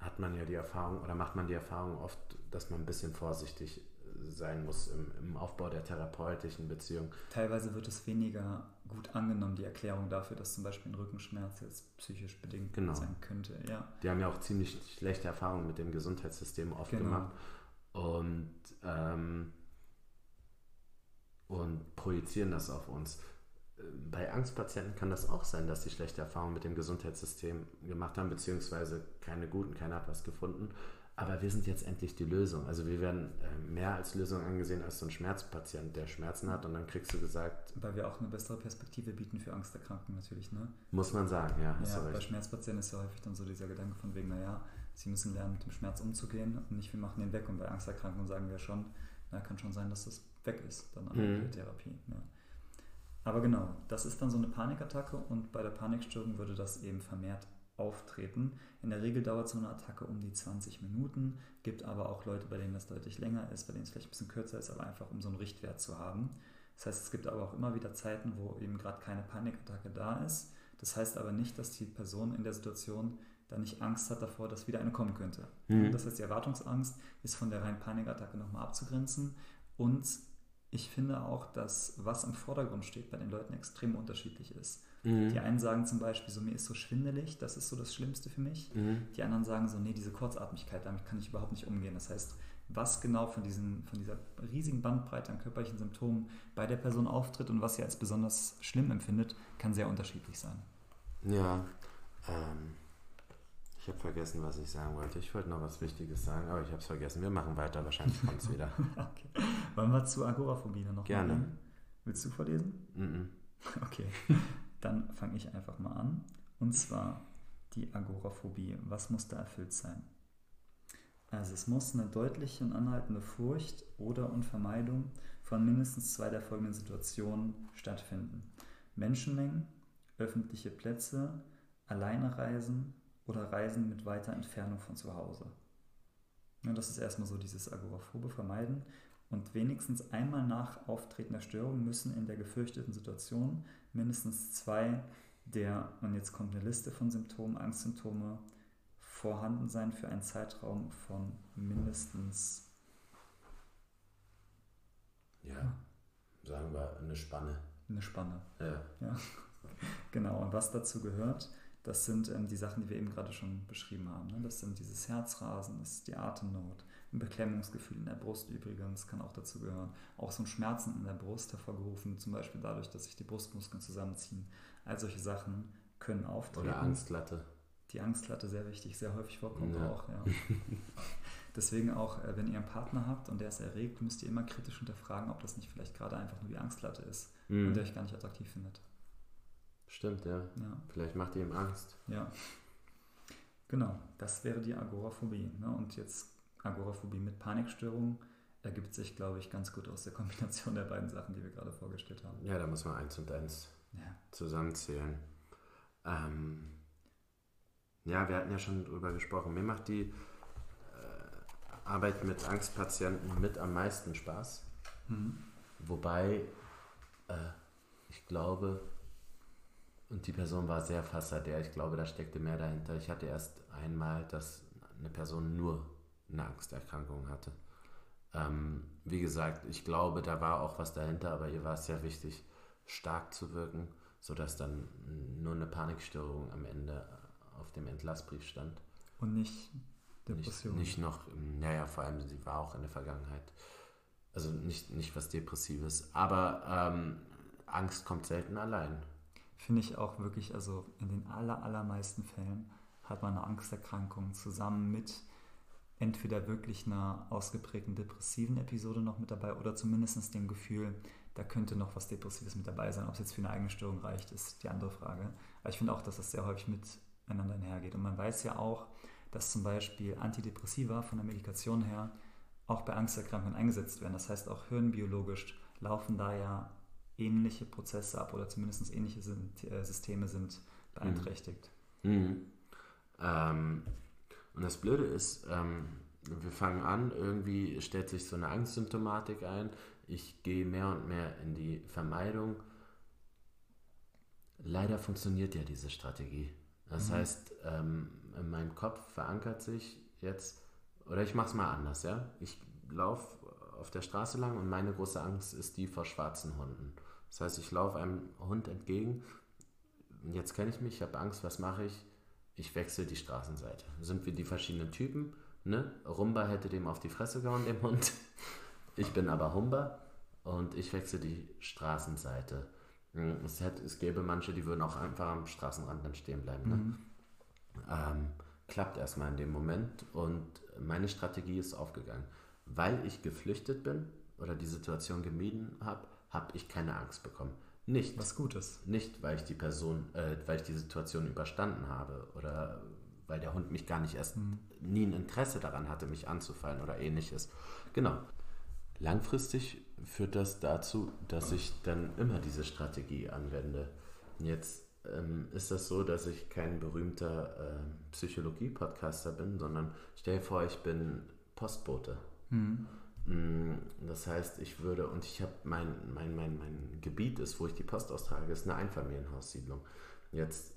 hat man ja die Erfahrung oder macht man die Erfahrung oft, dass man ein bisschen vorsichtig sein muss im, im, Aufbau der therapeutischen Beziehung. Teilweise wird es weniger gut angenommen, die Erklärung dafür, dass zum Beispiel ein Rückenschmerz jetzt psychisch bedingt genau. sein könnte. Ja. Die haben ja auch ziemlich schlechte Erfahrungen mit dem Gesundheitssystem oft genau. gemacht und, ähm, und projizieren das auf uns bei Angstpatienten kann das auch sein, dass sie schlechte Erfahrungen mit dem Gesundheitssystem gemacht haben, beziehungsweise keine guten, keiner hat was gefunden. Aber wir sind jetzt endlich die Lösung. Also wir werden äh, mehr als Lösung angesehen als so ein Schmerzpatient, der Schmerzen hat und dann kriegst du gesagt. Weil wir auch eine bessere Perspektive bieten für Angsterkrankten natürlich, ne? Muss man sagen, ja. ja bei Schmerzpatienten ist ja häufig dann so dieser Gedanke von wegen, naja, sie müssen lernen, mit dem Schmerz umzugehen und nicht, wir machen den weg. Und bei Angsterkrankungen sagen wir schon, na, kann schon sein, dass das weg ist, dann an mhm. der Therapie. Ne? Aber genau, das ist dann so eine Panikattacke und bei der Panikstörung würde das eben vermehrt auftreten. In der Regel dauert so eine Attacke um die 20 Minuten, gibt aber auch Leute, bei denen das deutlich länger ist, bei denen es vielleicht ein bisschen kürzer ist, aber einfach um so einen Richtwert zu haben. Das heißt, es gibt aber auch immer wieder Zeiten, wo eben gerade keine Panikattacke da ist. Das heißt aber nicht, dass die Person in der Situation da nicht Angst hat davor, dass wieder eine kommen könnte. Mhm. Das heißt, die Erwartungsangst ist von der reinen Panikattacke nochmal abzugrenzen und ich finde auch, dass was im Vordergrund steht bei den Leuten extrem unterschiedlich ist. Mhm. Die einen sagen zum Beispiel so, mir ist so schwindelig, das ist so das Schlimmste für mich. Mhm. Die anderen sagen so, nee, diese Kurzatmigkeit, damit kann ich überhaupt nicht umgehen. Das heißt, was genau von, diesen, von dieser riesigen Bandbreite an körperlichen Symptomen bei der Person auftritt und was sie als besonders schlimm empfindet, kann sehr unterschiedlich sein. Ja, ähm, ich habe vergessen, was ich sagen wollte. Ich wollte noch was Wichtiges sagen, aber ich habe es vergessen. Wir machen weiter, wahrscheinlich kommt es wieder. okay. Wollen wir zu Agoraphobie noch Gerne. Mal Willst du vorlesen? Mm -mm. Okay, dann fange ich einfach mal an. Und zwar die Agoraphobie. Was muss da erfüllt sein? Also es muss eine deutliche und anhaltende Furcht oder Unvermeidung von mindestens zwei der folgenden Situationen stattfinden. Menschenmengen, öffentliche Plätze, Alleinereisen, oder Reisen mit weiter Entfernung von zu Hause. Ja, das ist erstmal so dieses Agoraphobe vermeiden. Und wenigstens einmal nach Auftreten der Störung müssen in der gefürchteten Situation mindestens zwei der, und jetzt kommt eine Liste von Symptomen, Angstsymptome, vorhanden sein für einen Zeitraum von mindestens. Ja, sagen wir eine Spanne. Eine Spanne. Ja. ja. Genau, und was dazu gehört, das sind ähm, die Sachen, die wir eben gerade schon beschrieben haben. Ne? Das sind dieses Herzrasen, das ist die Atemnot, ein Beklemmungsgefühl in der Brust übrigens kann auch dazu gehören. Auch so ein Schmerzen in der Brust hervorgerufen, zum Beispiel dadurch, dass sich die Brustmuskeln zusammenziehen. All solche Sachen können auftreten. Oder Angstlatte. Die Angstlatte sehr wichtig, sehr häufig vorkommt ja. auch. Ja. Deswegen auch, äh, wenn ihr einen Partner habt und der ist erregt, müsst ihr immer kritisch hinterfragen, ob das nicht vielleicht gerade einfach nur die Angstlatte ist mhm. und der euch gar nicht attraktiv findet. Stimmt, ja. ja. Vielleicht macht ihr ihm Angst. Ja. Genau, das wäre die Agoraphobie. Ne? Und jetzt Agoraphobie mit Panikstörung ergibt sich, glaube ich, ganz gut aus der Kombination der beiden Sachen, die wir gerade vorgestellt haben. Ja, da muss man eins und eins ja. zusammenzählen. Ähm, ja, wir hatten ja schon drüber gesprochen. Mir macht die äh, Arbeit mit Angstpatienten mit am meisten Spaß. Mhm. Wobei äh, ich glaube, und die Person war sehr fassadär. Ich glaube, da steckte mehr dahinter. Ich hatte erst einmal, dass eine Person nur eine Angsterkrankung hatte. Ähm, wie gesagt, ich glaube, da war auch was dahinter, aber ihr war es sehr wichtig, stark zu wirken, sodass dann nur eine Panikstörung am Ende auf dem Entlassbrief stand. Und nicht Depression. Nicht, nicht noch, naja, vor allem sie war auch in der Vergangenheit Also nicht, nicht was Depressives, aber ähm, Angst kommt selten allein. Finde ich auch wirklich, also in den aller, allermeisten Fällen hat man eine Angsterkrankung zusammen mit entweder wirklich einer ausgeprägten depressiven Episode noch mit dabei oder zumindest dem Gefühl, da könnte noch was Depressives mit dabei sein. Ob es jetzt für eine eigene Störung reicht, ist die andere Frage. Aber ich finde auch, dass das sehr häufig miteinander einhergeht. Und man weiß ja auch, dass zum Beispiel Antidepressiva von der Medikation her auch bei Angsterkrankungen eingesetzt werden. Das heißt, auch hirnbiologisch laufen da ja ähnliche Prozesse ab oder zumindest ähnliche äh, Systeme sind beeinträchtigt. Mhm. Mhm. Ähm, und das Blöde ist, ähm, wir fangen an, irgendwie stellt sich so eine Angstsymptomatik ein. Ich gehe mehr und mehr in die Vermeidung. Leider funktioniert ja diese Strategie. Das mhm. heißt, ähm, in meinem Kopf verankert sich jetzt, oder ich mache es mal anders, ja. Ich laufe auf der Straße lang und meine große Angst ist die vor schwarzen Hunden. Das heißt, ich laufe einem Hund entgegen. Jetzt kenne ich mich, ich habe Angst, was mache ich? Ich wechsle die Straßenseite. Sind wir die verschiedenen Typen? Ne? Rumba hätte dem auf die Fresse gehauen, dem Hund. Ich bin aber Humba und ich wechsle die Straßenseite. Hm, es, hätte, es gäbe manche, die würden auch einfach am Straßenrand dann stehen bleiben. Ne? Mhm. Ähm, klappt erstmal in dem Moment und meine Strategie ist aufgegangen. Weil ich geflüchtet bin oder die Situation gemieden habe, habe ich keine Angst bekommen. Nicht. Was Gutes. Nicht, weil ich die Person, äh, weil ich die Situation überstanden habe oder weil der Hund mich gar nicht erst mhm. nie ein Interesse daran hatte, mich anzufallen oder ähnliches. Genau. Langfristig führt das dazu, dass ich dann immer diese Strategie anwende. Jetzt ähm, ist das so, dass ich kein berühmter äh, Psychologie-Podcaster bin, sondern stell dir vor, ich bin Postbote. Mhm. Das heißt, ich würde, und ich habe mein, mein, mein, mein Gebiet ist, wo ich die Post austrage, ist eine Einfamilienhaussiedlung. Jetzt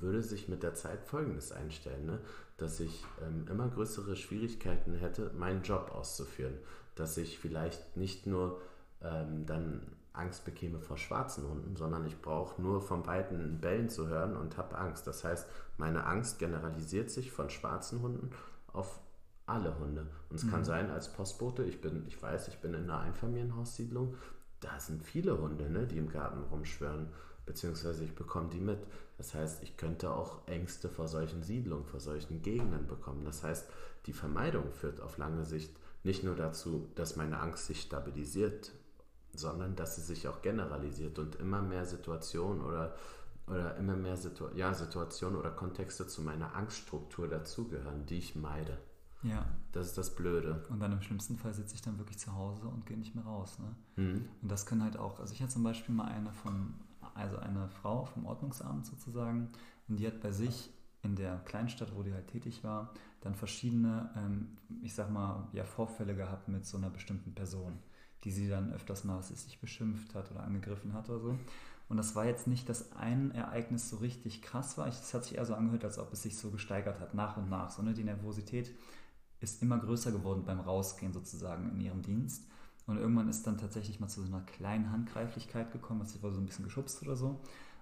würde sich mit der Zeit Folgendes einstellen, ne? dass ich ähm, immer größere Schwierigkeiten hätte, meinen Job auszuführen. Dass ich vielleicht nicht nur ähm, dann Angst bekäme vor schwarzen Hunden, sondern ich brauche nur von beiden Bellen zu hören und habe Angst. Das heißt, meine Angst generalisiert sich von schwarzen Hunden auf alle Hunde. Und es mhm. kann sein, als Postbote, ich bin, ich weiß, ich bin in einer Einfamilienhaussiedlung, da sind viele Hunde, ne, die im Garten rumschwören, beziehungsweise ich bekomme die mit. Das heißt, ich könnte auch Ängste vor solchen Siedlungen, vor solchen Gegenden bekommen. Das heißt, die Vermeidung führt auf lange Sicht nicht nur dazu, dass meine Angst sich stabilisiert, sondern dass sie sich auch generalisiert und immer mehr Situationen oder, oder immer mehr Situ ja, Situationen oder Kontexte zu meiner Angststruktur dazugehören, die ich meide. Ja. Das ist das Blöde. Und dann im schlimmsten Fall sitze ich dann wirklich zu Hause und gehe nicht mehr raus. Ne? Mhm. Und das können halt auch, also ich hatte zum Beispiel mal eine von, also eine Frau vom Ordnungsamt sozusagen, und die hat bei sich in der Kleinstadt, wo die halt tätig war, dann verschiedene, ähm, ich sag mal, ja, Vorfälle gehabt mit so einer bestimmten Person, die sie dann öfters mal, was ist, sich beschimpft hat oder angegriffen hat oder so. Und das war jetzt nicht, dass ein Ereignis so richtig krass war. Es hat sich eher so angehört, als ob es sich so gesteigert hat, nach und nach. So, ne? Die Nervosität ist immer größer geworden beim Rausgehen sozusagen in ihrem Dienst. Und irgendwann ist dann tatsächlich mal zu so einer kleinen Handgreiflichkeit gekommen, was war so ein bisschen geschubst oder so.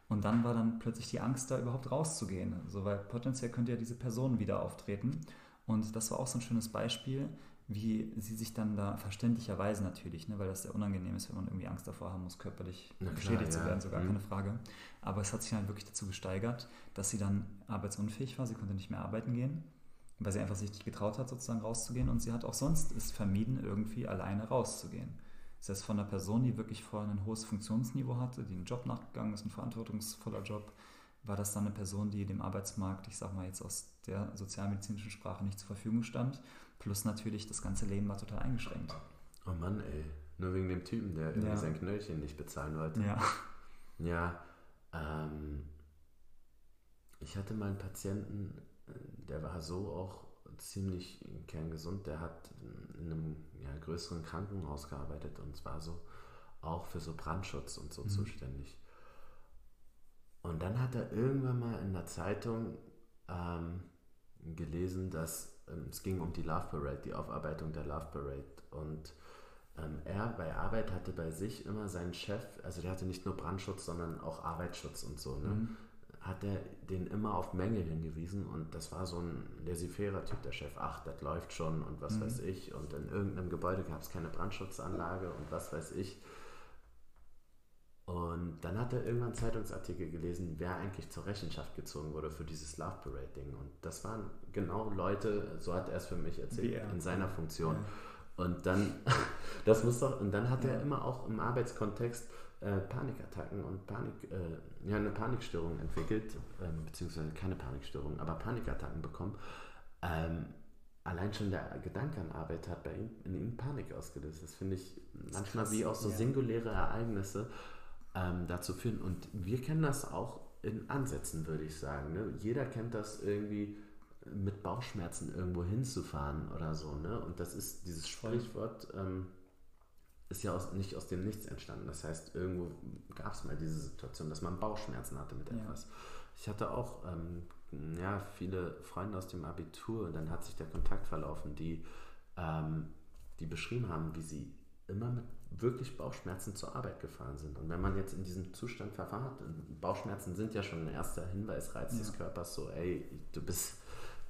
Und dann war dann plötzlich die Angst, da überhaupt rauszugehen. Also, weil potenziell könnte ja diese Person wieder auftreten. Und das war auch so ein schönes Beispiel, wie sie sich dann da verständlicherweise natürlich, ne, weil das sehr unangenehm ist, wenn man irgendwie Angst davor haben muss, körperlich klar, beschädigt ja. zu werden, sogar mhm. keine Frage. Aber es hat sich halt wirklich dazu gesteigert, dass sie dann arbeitsunfähig war, sie konnte nicht mehr arbeiten gehen weil sie einfach sich nicht getraut hat, sozusagen rauszugehen. Und sie hat auch sonst es vermieden, irgendwie alleine rauszugehen. Das heißt, von einer Person, die wirklich vorher ein hohes Funktionsniveau hatte, die einen Job nachgegangen ist, ein verantwortungsvoller Job, war das dann eine Person, die dem Arbeitsmarkt, ich sag mal jetzt aus der sozialmedizinischen Sprache nicht zur Verfügung stand. Plus natürlich, das ganze Leben war total eingeschränkt. Oh Mann, ey. Nur wegen dem Typen, der irgendwie ja. sein Knöllchen nicht bezahlen wollte. Ja. Ja. Ähm, ich hatte mal einen Patienten, der war so auch ziemlich kerngesund. Der hat in einem ja, größeren Krankenhaus gearbeitet und zwar so auch für so Brandschutz und so mhm. zuständig. Und dann hat er irgendwann mal in der Zeitung ähm, gelesen, dass ähm, es ging um die Love Parade, die Aufarbeitung der Love Parade. Und ähm, er bei Arbeit hatte bei sich immer seinen Chef, also der hatte nicht nur Brandschutz, sondern auch Arbeitsschutz und so. Ne? Mhm hat er den immer auf Mängel hingewiesen und das war so ein laissez-faire Typ, der Chef, ach, das läuft schon und was mhm. weiß ich und in irgendeinem Gebäude gab es keine Brandschutzanlage und was weiß ich. Und dann hat er irgendwann Zeitungsartikel gelesen, wer eigentlich zur Rechenschaft gezogen wurde für dieses Love Parade Ding. Und das waren genau Leute, so hat er es für mich erzählt, in seiner Funktion. Ja. Und dann, das muss doch, und dann hat ja. er immer auch im Arbeitskontext äh, Panikattacken und Panik, äh, ja, eine Panikstörung entwickelt, ähm, beziehungsweise keine Panikstörung, aber Panikattacken bekommen. Ähm, allein schon der Gedanke an Arbeit hat bei ihm in ihm Panik ausgelöst. Das finde ich manchmal krass, wie auch so ja. singuläre Ereignisse ähm, dazu führen. Und wir kennen das auch in Ansätzen, würde ich sagen. Ne? Jeder kennt das irgendwie mit Bauchschmerzen irgendwo hinzufahren oder so. Ne? Und das ist dieses Sprichwort, ähm, ist ja aus, nicht aus dem Nichts entstanden. Das heißt, irgendwo gab es mal diese Situation, dass man Bauchschmerzen hatte mit etwas. Ja. Ich hatte auch ähm, ja, viele Freunde aus dem Abitur und dann hat sich der Kontakt verlaufen, die, ähm, die beschrieben haben, wie sie immer mit wirklich Bauchschmerzen zur Arbeit gefahren sind. Und wenn man jetzt in diesem Zustand verfahrt, Bauchschmerzen sind ja schon ein erster Hinweisreiz ja. des Körpers, so, ey, du bist,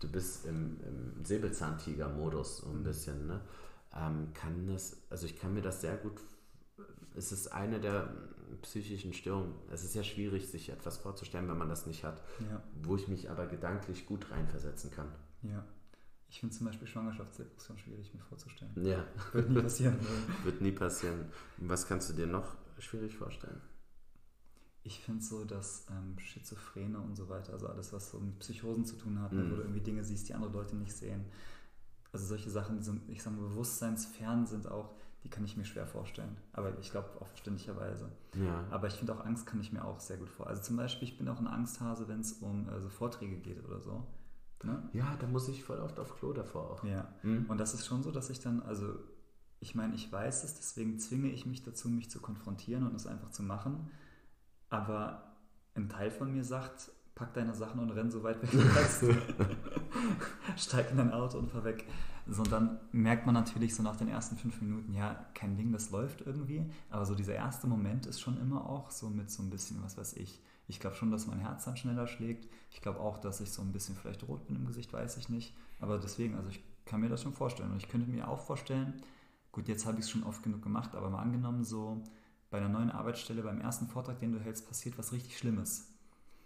du bist im, im Säbelzahntiger-Modus so ein mhm. bisschen, ne? Ähm, kann das, also ich kann mir das sehr gut, es ist eine der psychischen Störungen. Es ist ja schwierig, sich etwas vorzustellen, wenn man das nicht hat, ja. wo ich mich aber gedanklich gut reinversetzen kann. Ja. Ich finde zum Beispiel Schwangerschaftsdepression schwierig mir vorzustellen. Ja. Wird nie passieren. Wird nie passieren. Was kannst du dir noch schwierig vorstellen? Ich finde so, dass ähm, Schizophrene und so weiter, also alles, was so mit Psychosen zu tun hat, mhm. wo du irgendwie Dinge siehst, die andere Leute nicht sehen. Also solche Sachen, die so, ich sage mal, bewusstseinsfern sind auch, die kann ich mir schwer vorstellen. Aber ich glaube auch verständlicherweise. Ja. Aber ich finde auch Angst kann ich mir auch sehr gut vor. Also zum Beispiel, ich bin auch ein Angsthase, wenn es um also Vorträge geht oder so. Ne? Ja, da muss ich voll oft auf Klo davor auch. Ja. Mhm. Und das ist schon so, dass ich dann, also ich meine, ich weiß es, deswegen zwinge ich mich dazu, mich zu konfrontieren und es einfach zu machen. Aber ein Teil von mir sagt, pack deine Sachen und renn so weit weg wie kannst. Steig in dein Auto und fahr weg. So, und dann merkt man natürlich so nach den ersten fünf Minuten, ja, kein Ding, das läuft irgendwie. Aber so dieser erste Moment ist schon immer auch so mit so ein bisschen, was weiß ich, ich glaube schon, dass mein Herz dann schneller schlägt. Ich glaube auch, dass ich so ein bisschen vielleicht rot bin im Gesicht, weiß ich nicht. Aber deswegen, also ich kann mir das schon vorstellen. Und ich könnte mir auch vorstellen, gut, jetzt habe ich es schon oft genug gemacht, aber mal angenommen, so bei einer neuen Arbeitsstelle, beim ersten Vortrag, den du hältst, passiert was richtig Schlimmes.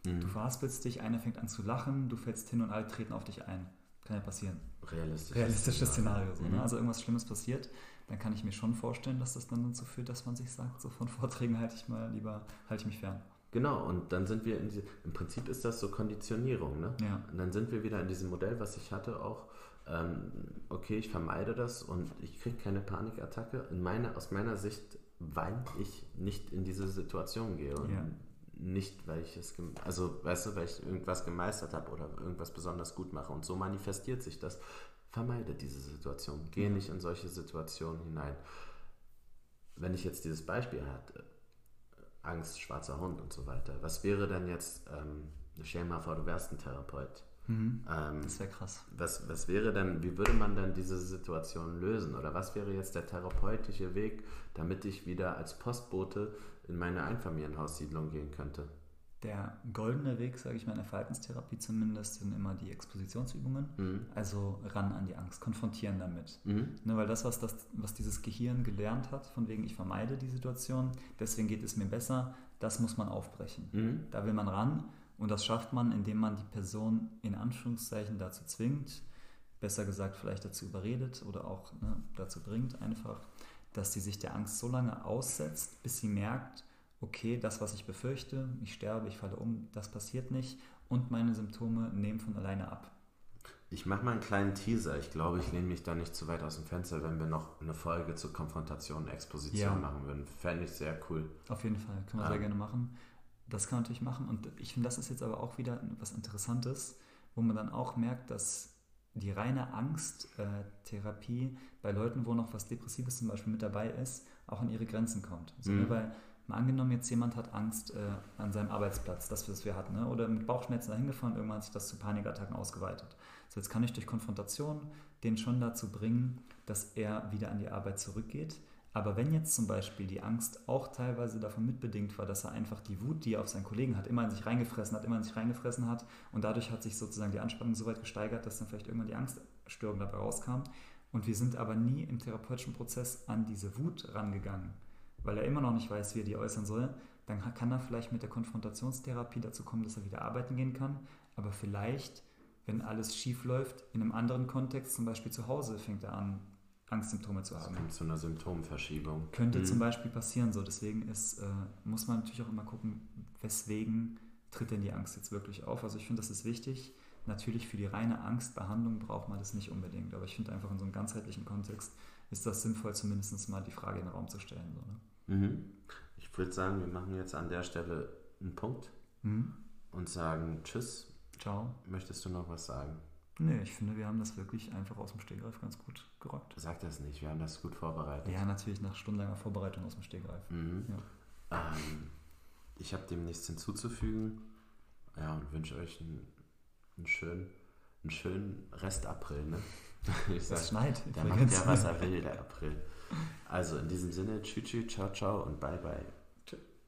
Mhm. Du verhaspelst dich, einer fängt an zu lachen, du fällst hin und alle treten auf dich ein. Kann ja passieren. Realistisch. Realistisches Szenario. So, ne? mhm. ne? Also irgendwas Schlimmes passiert, dann kann ich mir schon vorstellen, dass das dann dazu führt, dass man sich sagt, so von Vorträgen halte ich mal lieber, halte ich mich fern. Genau, und dann sind wir in diese, im Prinzip ist das so Konditionierung, ne? Ja. Und dann sind wir wieder in diesem Modell, was ich hatte, auch, ähm, okay, ich vermeide das und ich kriege keine Panikattacke. In meine, aus meiner Sicht, weil ich nicht in diese Situation gehe. Und ja. Nicht, weil ich es, also weißt du, weil ich irgendwas gemeistert habe oder irgendwas besonders gut mache. Und so manifestiert sich das. Vermeide diese Situation. Gehe ja. nicht in solche Situationen hinein. Wenn ich jetzt dieses Beispiel hatte, Angst, schwarzer Hund und so weiter. Was wäre denn jetzt, ähm, stell mal vor, du wärst ein Therapeut. Mhm. Ähm, das wäre krass. Was, was wäre denn, wie würde man denn diese Situation lösen? Oder was wäre jetzt der therapeutische Weg, damit ich wieder als Postbote in meine Einfamilienhaussiedlung gehen könnte? Der goldene Weg, sage ich mal, in der Verhaltenstherapie zumindest, sind immer die Expositionsübungen. Mhm. Also ran an die Angst, konfrontieren damit. Mhm. Ne, weil das was, das, was dieses Gehirn gelernt hat, von wegen ich vermeide die Situation, deswegen geht es mir besser, das muss man aufbrechen. Mhm. Da will man ran und das schafft man, indem man die Person in Anführungszeichen dazu zwingt, besser gesagt vielleicht dazu überredet oder auch ne, dazu bringt einfach, dass sie sich der Angst so lange aussetzt, bis sie merkt, okay, das, was ich befürchte, ich sterbe, ich falle um, das passiert nicht und meine Symptome nehmen von alleine ab. Ich mache mal einen kleinen Teaser. Ich glaube, ich lehne mich da nicht zu weit aus dem Fenster, wenn wir noch eine Folge zur Konfrontation und Exposition ja. machen würden. Fände ich sehr cool. Auf jeden Fall, können wir ja. sehr gerne machen. Das kann man natürlich machen. Und ich finde, das ist jetzt aber auch wieder was Interessantes, wo man dann auch merkt, dass die reine Angsttherapie äh, bei Leuten, wo noch was Depressives zum Beispiel mit dabei ist, auch an ihre Grenzen kommt. Also, mhm. Weil Mal angenommen, jetzt jemand hat Angst äh, an seinem Arbeitsplatz, das, was wir hatten, ne? oder mit Bauchschmerzen dahin gefahren, irgendwann hat sich das zu Panikattacken ausgeweitet. So, jetzt kann ich durch Konfrontation den schon dazu bringen, dass er wieder an die Arbeit zurückgeht. Aber wenn jetzt zum Beispiel die Angst auch teilweise davon mitbedingt war, dass er einfach die Wut, die er auf seinen Kollegen hat, immer in sich reingefressen hat, immer in sich reingefressen hat und dadurch hat sich sozusagen die Anspannung so weit gesteigert, dass dann vielleicht irgendwann die Angststörung dabei rauskam. Und wir sind aber nie im therapeutischen Prozess an diese Wut rangegangen, weil er immer noch nicht weiß, wie er die äußern soll. Dann kann er vielleicht mit der Konfrontationstherapie dazu kommen, dass er wieder arbeiten gehen kann. Aber vielleicht, wenn alles schief läuft, in einem anderen Kontext, zum Beispiel zu Hause, fängt er an, Angstsymptome zu haben. Es kommt zu einer Symptomverschiebung. Könnte mhm. zum Beispiel passieren so. Deswegen ist, äh, muss man natürlich auch immer gucken, weswegen tritt denn die Angst jetzt wirklich auf. Also ich finde, das ist wichtig. Natürlich für die reine Angstbehandlung braucht man das nicht unbedingt, aber ich finde einfach in so einem ganzheitlichen Kontext ist das sinnvoll, zumindest mal die Frage in den Raum zu stellen. So, ne? mhm. Ich würde sagen, wir machen jetzt an der Stelle einen Punkt mhm. und sagen Tschüss. Ciao. Möchtest du noch was sagen? Nee, ich finde, wir haben das wirklich einfach aus dem Stegreif ganz gut gerockt. Sag das nicht, wir haben das gut vorbereitet. Ja, natürlich nach stundenlanger Vorbereitung aus dem Stegreif. Mhm. Ja. Ähm, ich habe dem nichts hinzuzufügen. Ja, und wünsche euch einen, einen, schönen, einen schönen Rest April. Ne? Ich sag, es schneit. Der macht ja, was er will, der April. Also in diesem Sinne, tschüss, ciao, ciao und bye, bye.